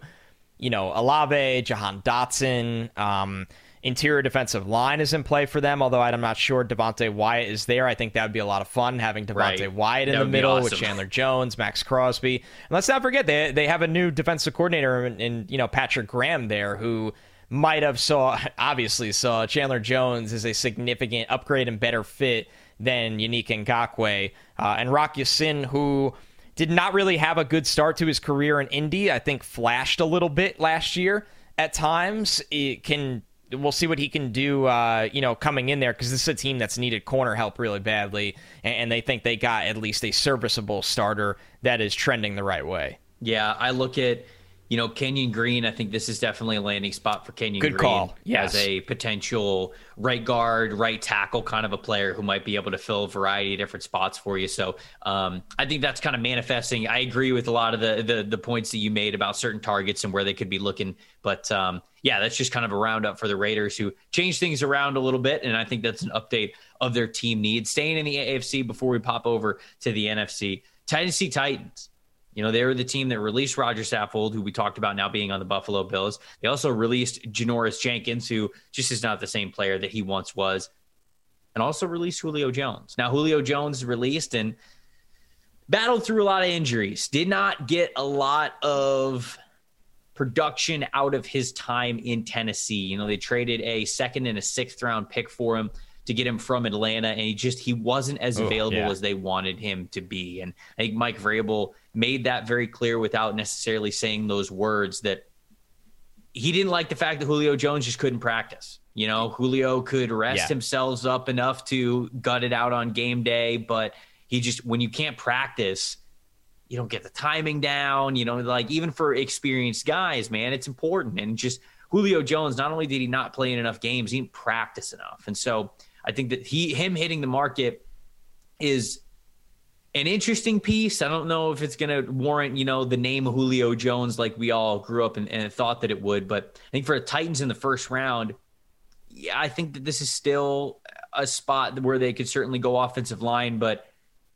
you know, Olave, Jahan Dotson. Um, interior defensive line is in play for them, although I'm not sure Devonte Wyatt is there. I think that would be a lot of fun having Devontae Right. Wyatt in the middle with. Chandler Jones, Maxx Crosby. And let's not forget they they have a new defensive coordinator in, in you know Patrick Graham there who might have saw <laughs> obviously saw Chandler Jones as a significant upgrade and better fit than Yannick Ngakoue uh, and Rock Ya-Sin who did not really have a good start to his career in Indy. I think flashed a little bit last year at times. It can we'll see what he can do. Uh, you know, coming in there because this is a team that's needed corner help really badly, and, and they think they got at least a serviceable starter that is trending the right way. Yeah, I look at you know Kenyon Green. I think this is definitely a landing spot for Kenyon Good Green call. Yes. as a potential right guard, right tackle kind of a player who might be able to fill a variety of different spots for you. So um, I think that's kind of manifesting. I agree with a lot of the, the the points that you made about certain targets and where they could be looking, but um, yeah, that's just kind of a roundup for the Raiders who changed things around a little bit. And I think that's an update of their team needs. Staying in the AFC before we pop over to the NFC, Tennessee Titans. You know, they were the team that released Roger Saffold, who we talked about now being on the Buffalo Bills. They also released Janoris Jenkins, who just is not the same player that he once was, and also released Julio Jones. Now, Julio Jones released and battled through a lot of injuries, did not get a lot of production out of his time in Tennessee. You know, they traded a second and a sixth round pick for him to get him from Atlanta, and he just he wasn't as oh, available yeah. as they wanted him to be. And I think Mike Vrabel made that very clear without necessarily saying those words that he didn't like the fact that Julio Jones just couldn't practice. You know, Julio could rest yeah. himself up enough to gut it out on game day, but he just when you can't practice, you don't get the timing down. You know, like even for experienced guys, man, it's important. And just Julio Jones, not only did he not play in enough games, he didn't practice enough. And so I think that he him hitting the market is an interesting piece. I don't know if it's going to warrant, you know, the name Julio Jones like we all grew up and, and, thought that it would. But I think for the Titans in the first round, yeah, I think that this is still a spot where they could certainly go offensive line. But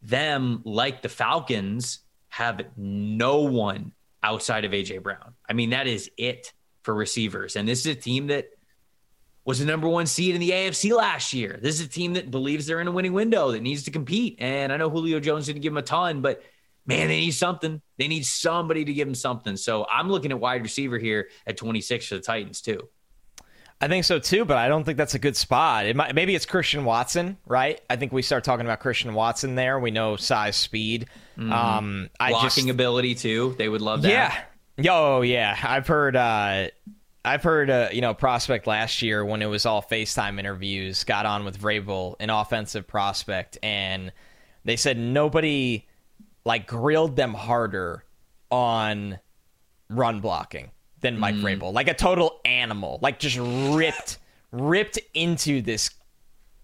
them, like the Falcons, have no one outside of AJ Brown. I mean, that is it for receivers. And this is a team that was the number one seed in the AFC last year. This is a team that believes they're in a winning window that needs to compete. And I know Julio Jones didn't give them a ton, but man, they need something. They need somebody to give them something. So I'm looking at wide receiver here at 26 for the Titans too. I think so too, but I don't think that's a good spot. It might, maybe it's Christian Watson, right? I think we start talking about Christian Watson there. We know size, speed, mm-hmm. um, blocking just, ability too. They would love that. Yeah. Yo, yeah. I've heard. Uh, I've heard, uh, you know, prospect last year when it was all FaceTime interviews, got on with Vrabel, an offensive prospect, and they said nobody like grilled them harder on run blocking than Mike mm. Vrabel, like a total animal, like just ripped, ripped into this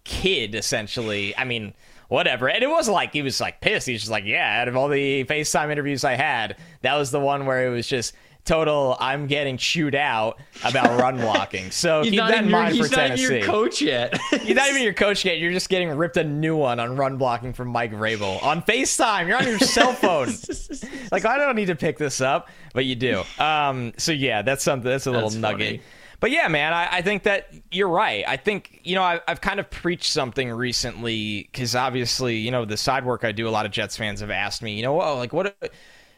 kid essentially. I mean, whatever. And it wasn't like he was like pissed. He's just like, yeah, out of all the FaceTime interviews I had, that was the one where it was just total I'm getting chewed out about run blocking. So <laughs> keep that in mind your, for Tennessee. He's not your coach yet. <laughs> he's not even your coach yet. You're just getting ripped a new one on run blocking from Mike Vrabel on FaceTime. You're on your cell <laughs> phone. like I don't need to pick this up, but you do. Um, so yeah, that's something. That's a little that's nugget. Funny. But yeah, man, I, I, think that you're right. I think you know I, have kind of preached something recently because obviously you know the side work I do. A lot of Jets fans have asked me, you know, oh, like what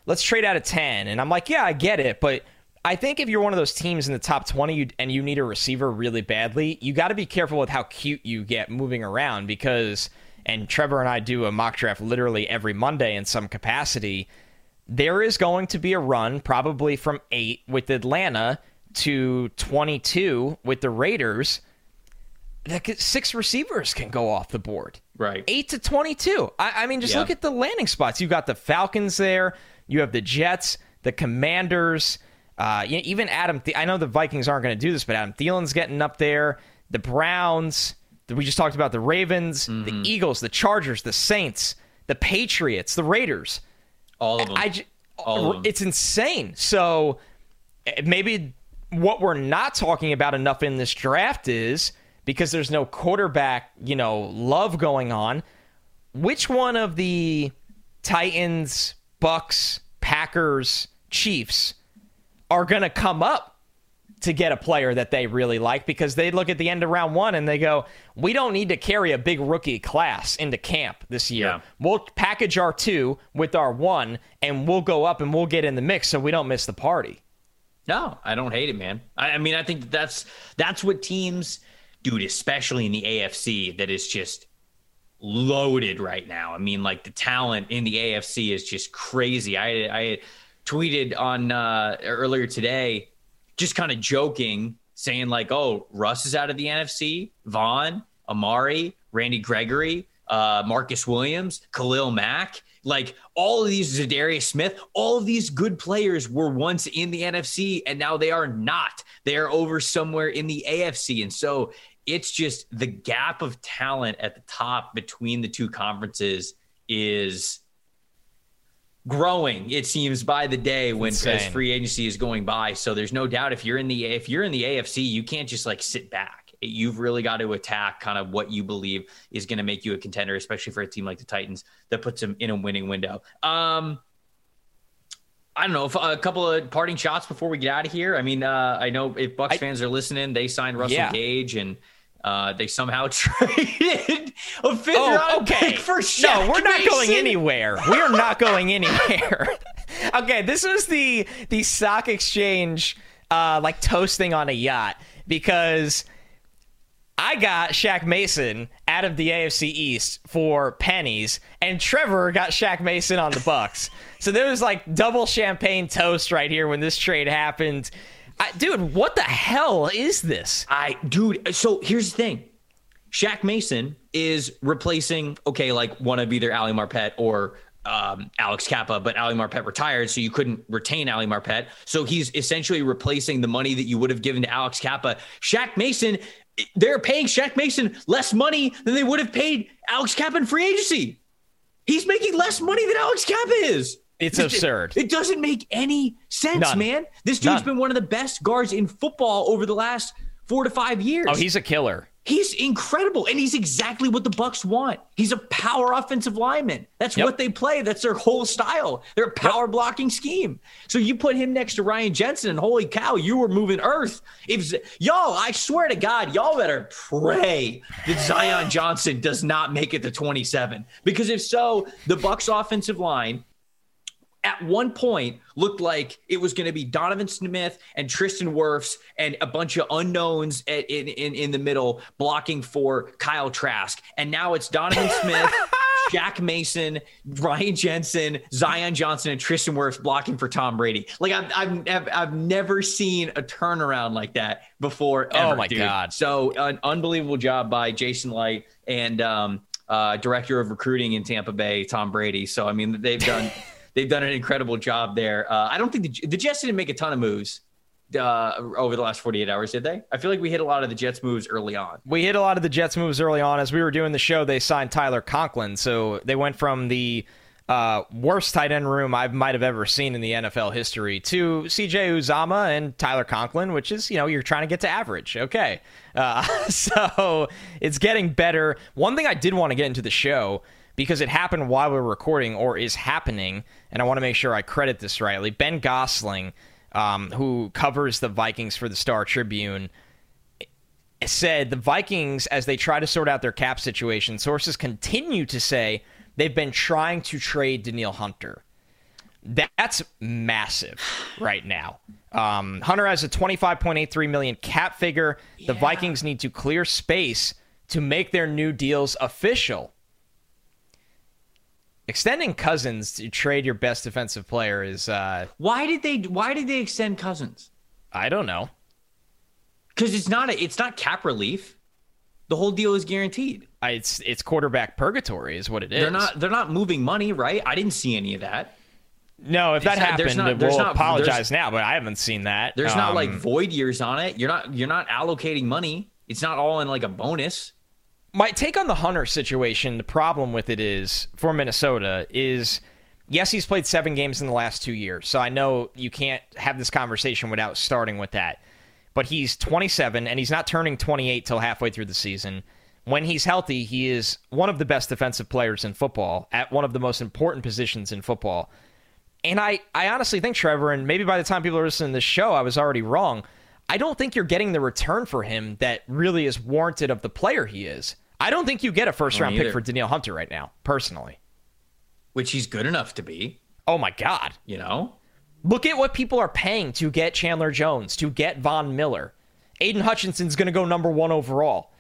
let's trade out of 10. And I'm like, yeah, I get it. But I think if you're one of those teams in the top 20 and you need a receiver really badly, you got to be careful with how cute you get moving around because, and Trevor and I do a mock draft literally every Monday in some capacity. There is going to be a run, probably from eight with Atlanta to 22 with the Raiders. That six receivers can go off the board. Right. Eight to 22. I, I mean, just yeah. look at the landing spots. You've got the Falcons there. You have the Jets, the Commanders, uh, even Adam. Th- I know the Vikings aren't going to do this, but Adam Thielen's getting up there. The Browns. We just talked about the Ravens, mm-hmm. the Eagles, the Chargers, the Saints, the Patriots, the Raiders. All of them. I, I All of them. It's insane. So eh, maybe what we're not talking about enough in this draft is because there's no quarterback, you know, love going on. Which one of the Titans, Bucks, Packers, Chiefs are going to come up to get a player that they really like because they look at the end of round one and they go, we don't need to carry a big rookie class into camp this year. Yeah. We'll package our two with our one and we'll go up and we'll get in the mix so we don't miss the party. No, I don't hate it, man. I, I mean, I think that's that's what teams, dude, especially in the AFC, that is just loaded right now. I mean, like the talent in the AFC is just crazy. I I tweeted on uh, earlier today, just kind of joking, saying like, "Oh, Russ is out of the NFC. Von, Amari, Randy Gregory, uh, Marcus Williams, Khalil Mack." Like all of these, Za'Darius Smith, all of these good players were once in the NFC and now they are not. They are over somewhere in the AFC. And so it's just the gap of talent at the top between the two conferences is growing it seems by the day when as free agency is going by so there's no doubt if you're in the if you're in the AFC you can't just like sit back you've really got to attack kind of what you believe is going to make you a contender especially for a team like the Titans that puts them in a winning window um I don't know if a couple of parting shots before we get out of here. I mean, uh, I know if Bucks I- fans are listening, they signed Russell Yeah. Gage and uh, they somehow <laughs> traded a fifth Oh, round okay. pick for no, we're not going anywhere. We are not <laughs> going anywhere. <laughs> okay, this was the the stock exchange uh like toasting on a yacht because I got Shaq Mason out of the AFC East for pennies, and Trevor got Shaq Mason on the Bucks. so there was like double champagne toast right here when this trade happened. I, dude, what the hell is this? I, dude. So here's the thing: Shaq Mason is replacing, okay, like one of either Ali Marpet or um, Alex Cappa, but Ali Marpet retired, so you couldn't retain Ali Marpet. So he's essentially replacing the money that you would have given to Alex Cappa. Shaq Mason, they're paying Shaq Mason less money than they would have paid Alex Cappa in free agency. He's making less money than Alex Cappa is. It's It- absurd. It doesn't make any sense, None. man. This dude's None. been one of the best guards in football over the last four to five years. Oh, he's a killer. He's incredible, and he's exactly what the Bucks want. He's a power offensive lineman. That's Yep. what they play. That's their whole style. Their power blocking scheme. So you put him next to Ryan Jensen, and holy cow, you were moving earth. If y'all, I swear to God, y'all better pray that Zion Johnson does not make it to 27, because if so, the Bucks offensive line at one point looked like it was going to be Donovan Smith and Tristan Wirfs and a bunch of unknowns at, in, in in the middle blocking for Kyle Trask, and now it's Donovan Smith. <laughs> Shaq Mason, Ryan Jensen, Zion Johnson, and Tristan Wirfs blocking for Tom Brady. Like I've, I've, I've, I've never seen a turnaround like that before. Oh, my dude. God. So an unbelievable job by Jason Licht and um, uh, director of recruiting in Tampa Bay, Tom Brady. So I mean, they've done <laughs> they've done an incredible job there. Uh, I don't think the, the Jets didn't make a ton of moves uh, over the last 48 hours, did they? I feel like we hit a lot of the Jets moves early on. We hit a lot of the Jets moves early on. As we were doing the show, they signed Tyler Conklin. So they went from the uh, worst tight end room I might have ever seen in the NFL history to CJ Uzomah and Tyler Conklin, which is, you know, you're trying to get to average. Okay. Uh, <laughs> so it's getting better. One thing I did want to get into the show because it happened while we were recording or is happening, and I want to make sure I credit this rightly. Ben Goessling, um, who covers the Vikings for the Star Tribune, said the Vikings, as they try to sort out their cap situation, sources continue to say they've been trying to trade Danielle Hunter. That's massive right now. Um, Hunter has a 25.83 million cap figure. The Vikings need to clear space to make their new deals official. Extending Cousins to trade your best defensive player is, uh, Why did they Why did they extend Cousins? I don't know. Because it's not a, it's not cap relief. The whole deal is guaranteed. I- It's it's quarterback purgatory is what it is. They're not they're not moving money, right? I didn't see any of that. No, if that It's happened, not- we'll not- apologize now. But I haven't seen that. There's not like Um, void years on it. You're not you're not allocating money. It's not all in like a bonus. My take on the Hunter situation. The problem with it is for Minnesota is yes, he's played seven games in the last two years, so I know you can't have this conversation without starting with that. But he's 27 and he's not turning 28 till halfway through the season. When he's healthy, he is one of the best defensive players in football at one of the most important positions in football. And I, I honestly think, Trevor, and maybe by the time people are listening to this show, I was already wrong. I don't think you're getting the return for him that really is warranted of the player he is. I don't think you get a first round pick for Danielle Hunter right now, personally. Which he's good enough to be, Oh my God. you know? Look at what people are paying to get Chandler Jones, to get Von Miller. Aidan Hutchinson's going to go number one overall.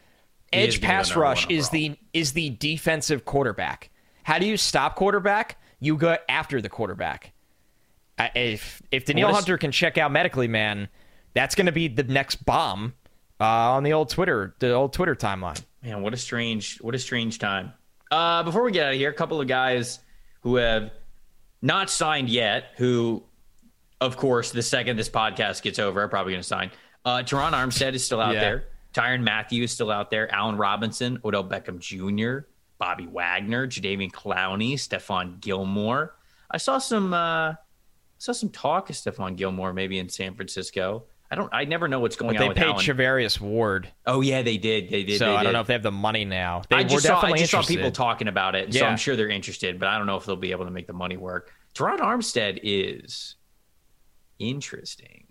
He Edge pass rush is the is the defensive quarterback. How do you stop quarterback? You go after the quarterback. If if Danielle is- Hunter can check out medically, man, that's going to be the next bomb uh, on the old Twitter the old Twitter timeline. Man, what a strange, what a strange time. Uh, before we get out of here, a couple of guys who have not signed yet, who, of course, the second this podcast gets over, are probably going to sign. Uh, Terron Armstead is still out Yeah. there. Tyrann Mathieu is still out there. Allen Robinson, Odell Beckham Jr., Bobby Wagner, Jadeveon Clowney, Stephon Gilmore. I saw some uh I saw some talk of Stephon Gilmore maybe in San Francisco. I don't. I never know what's going but on. They paid Allen. Charvarius Ward. Oh yeah, they did. They did. So they I don't know if they have the money now. They I were just saw. I just saw people talking about it, so Yeah. I'm sure they're interested. But I don't know if they'll be able to make the money work. Terron Armstead is interesting.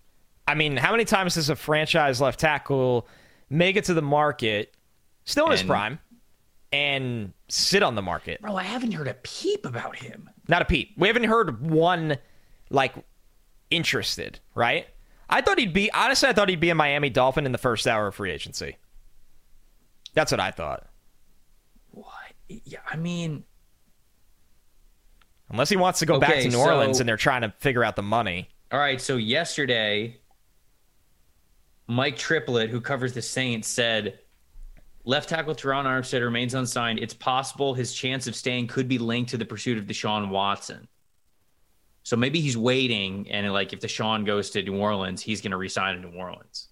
I mean, how many times does a franchise left tackle make it to the market, still in his prime, and sit on the market? Bro, I haven't heard a peep about him. Not a peep. We haven't heard one like interested, right? I thought he'd be honestly. I thought he'd be a Miami Dolphin in the first hour of free agency. That's what I thought. What? Yeah, I mean, Unless he wants to go back to New Orleans and they're trying to figure out the money. all right. So yesterday, Mike Triplett, who covers the Saints, said left tackle Terron Armstead remains unsigned. It's possible his chance of staying could be linked to the pursuit of Deshaun Watson. So maybe he's waiting, and like if Deshaun goes to New Orleans, he's going to resign in New Orleans.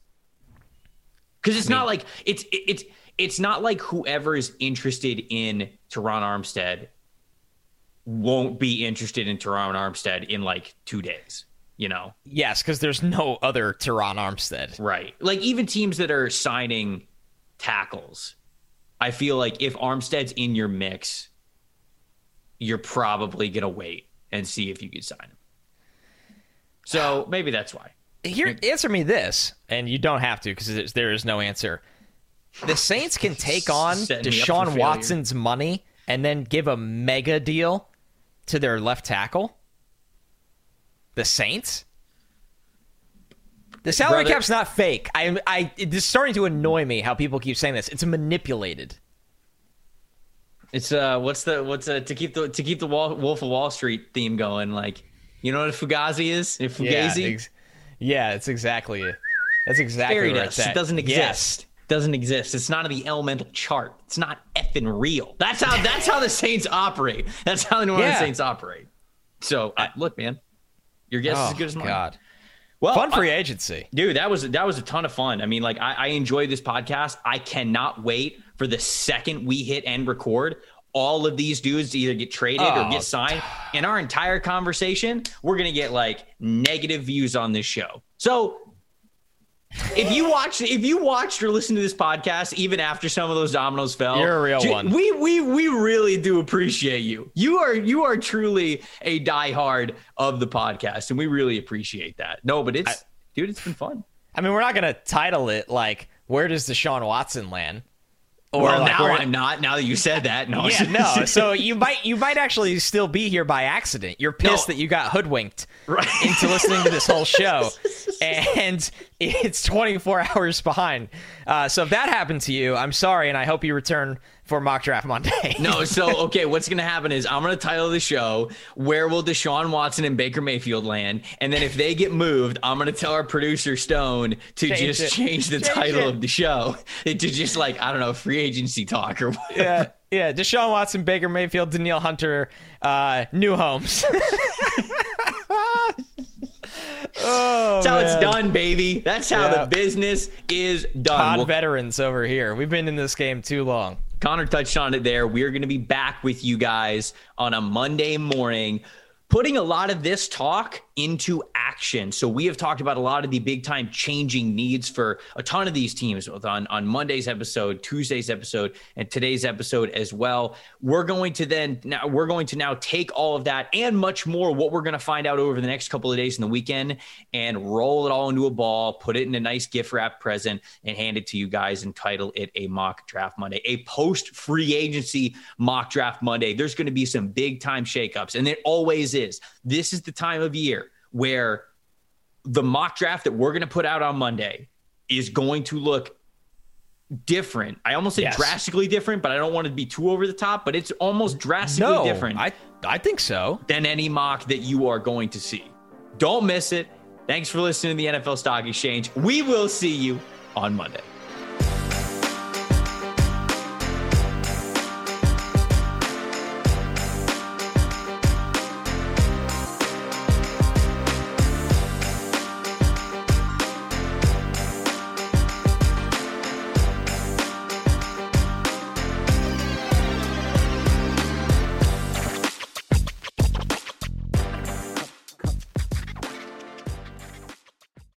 Because it's not like it's it's it's not like whoever is interested in Terron Armstead won't be interested in Terron Armstead in like two days. You know, Yes, because there's no other Terron Armstead. right? Like even teams that are signing tackles, I feel like if Armstead's in your mix, you're probably gonna wait and see if you could sign him. So maybe that's why. Here, answer me this, and you don't have to because there is no answer. The Saints can take <laughs> on Setting me up for Deshaun. Watson's money and then give a mega deal to their left tackle. The Saints. The salary Brother- cap's not fake. I, I, it's starting to annoy me how people keep saying this. It's manipulated. It's uh, what's the what's uh to keep the to keep the Wall, Wolf of Wall Street theme going? Like, you know what a Fugazi is? A Fugazi Yeah, ex- yeah, it's exactly it. That's exactly fairy where dust. it's at. It doesn't exist. Yes. Doesn't exist. It's not in the elemental chart. It's not effing real. That's how that's how the Saints operate. That's how the New Orleans Yeah. Saints operate. So uh, look, man, your guess is Oh, as good as mine. God. Well, Fun I- free agency. dude that was that was a ton of fun i mean like I, I enjoyed this podcast i cannot wait for the second we hit and record all of these dudes either get traded or Oh, get signed. <sighs> In our entire conversation we're gonna get like negative views on this show. So if you watched if you watched or listened to this podcast even after some of those dominoes fell You're a real ju- one. we we we really do appreciate you. You are you are truly a diehard of the podcast and we really appreciate that. No but it's dude it's been fun. I mean, we're not to title it like "Where does Deshaun Watson land?" Or well, like, now I'm not. Now that you said that, no. Yeah, no. <laughs> So you might you might actually still be here by accident. You're pissed No. that you got hoodwinked Right. into listening to this whole <laughs> show, and it's 24 <laughs> hours behind. Uh, so if that happened to you, I'm sorry, and I hope you return for mock draft Monday. no. <laughs> So okay, what's gonna happen is I'm gonna title the show "Where Will Deshaun Watson and Baker Mayfield land?" And then if they get moved, I'm gonna tell our producer Stone to Change just it. change the Change title it. of the show <laughs> to just like I don't know, free agency talk or whatever. yeah, yeah. Deshaun Watson, Baker Mayfield, Danielle Hunter, uh, new homes. Oh, That's how it's done, baby. That's how Yeah. the business is done. Pod Well, veterans over here. We've been in this game too long. Connor touched on it there. We're going to be back with you guys on a Monday morning, putting a lot of this talk into action. So we have talked about a lot of the big time changing needs for a ton of these teams on, on Monday's episode, Tuesday's episode, and today's episode as well. We're going to then now we're going to now take all of that and much more what we're going to find out over the next couple of days in the weekend and roll it all into a ball, put it in a nice gift wrap present, and hand it to you guys and title it a mock draft Monday, a post free agency mock draft Monday. There's going to be some big time shakeups, and it always is. This is the time of year where the mock draft that we're going to put out on Monday is going to look different. I almost say Yes. drastically different, but I don't want to be too over the top, but it's almost drastically No, different I I think so. than any mock that you are going to see. Don't miss it. Thanks for listening to the NFL Stock Exchange. We will see you on Monday.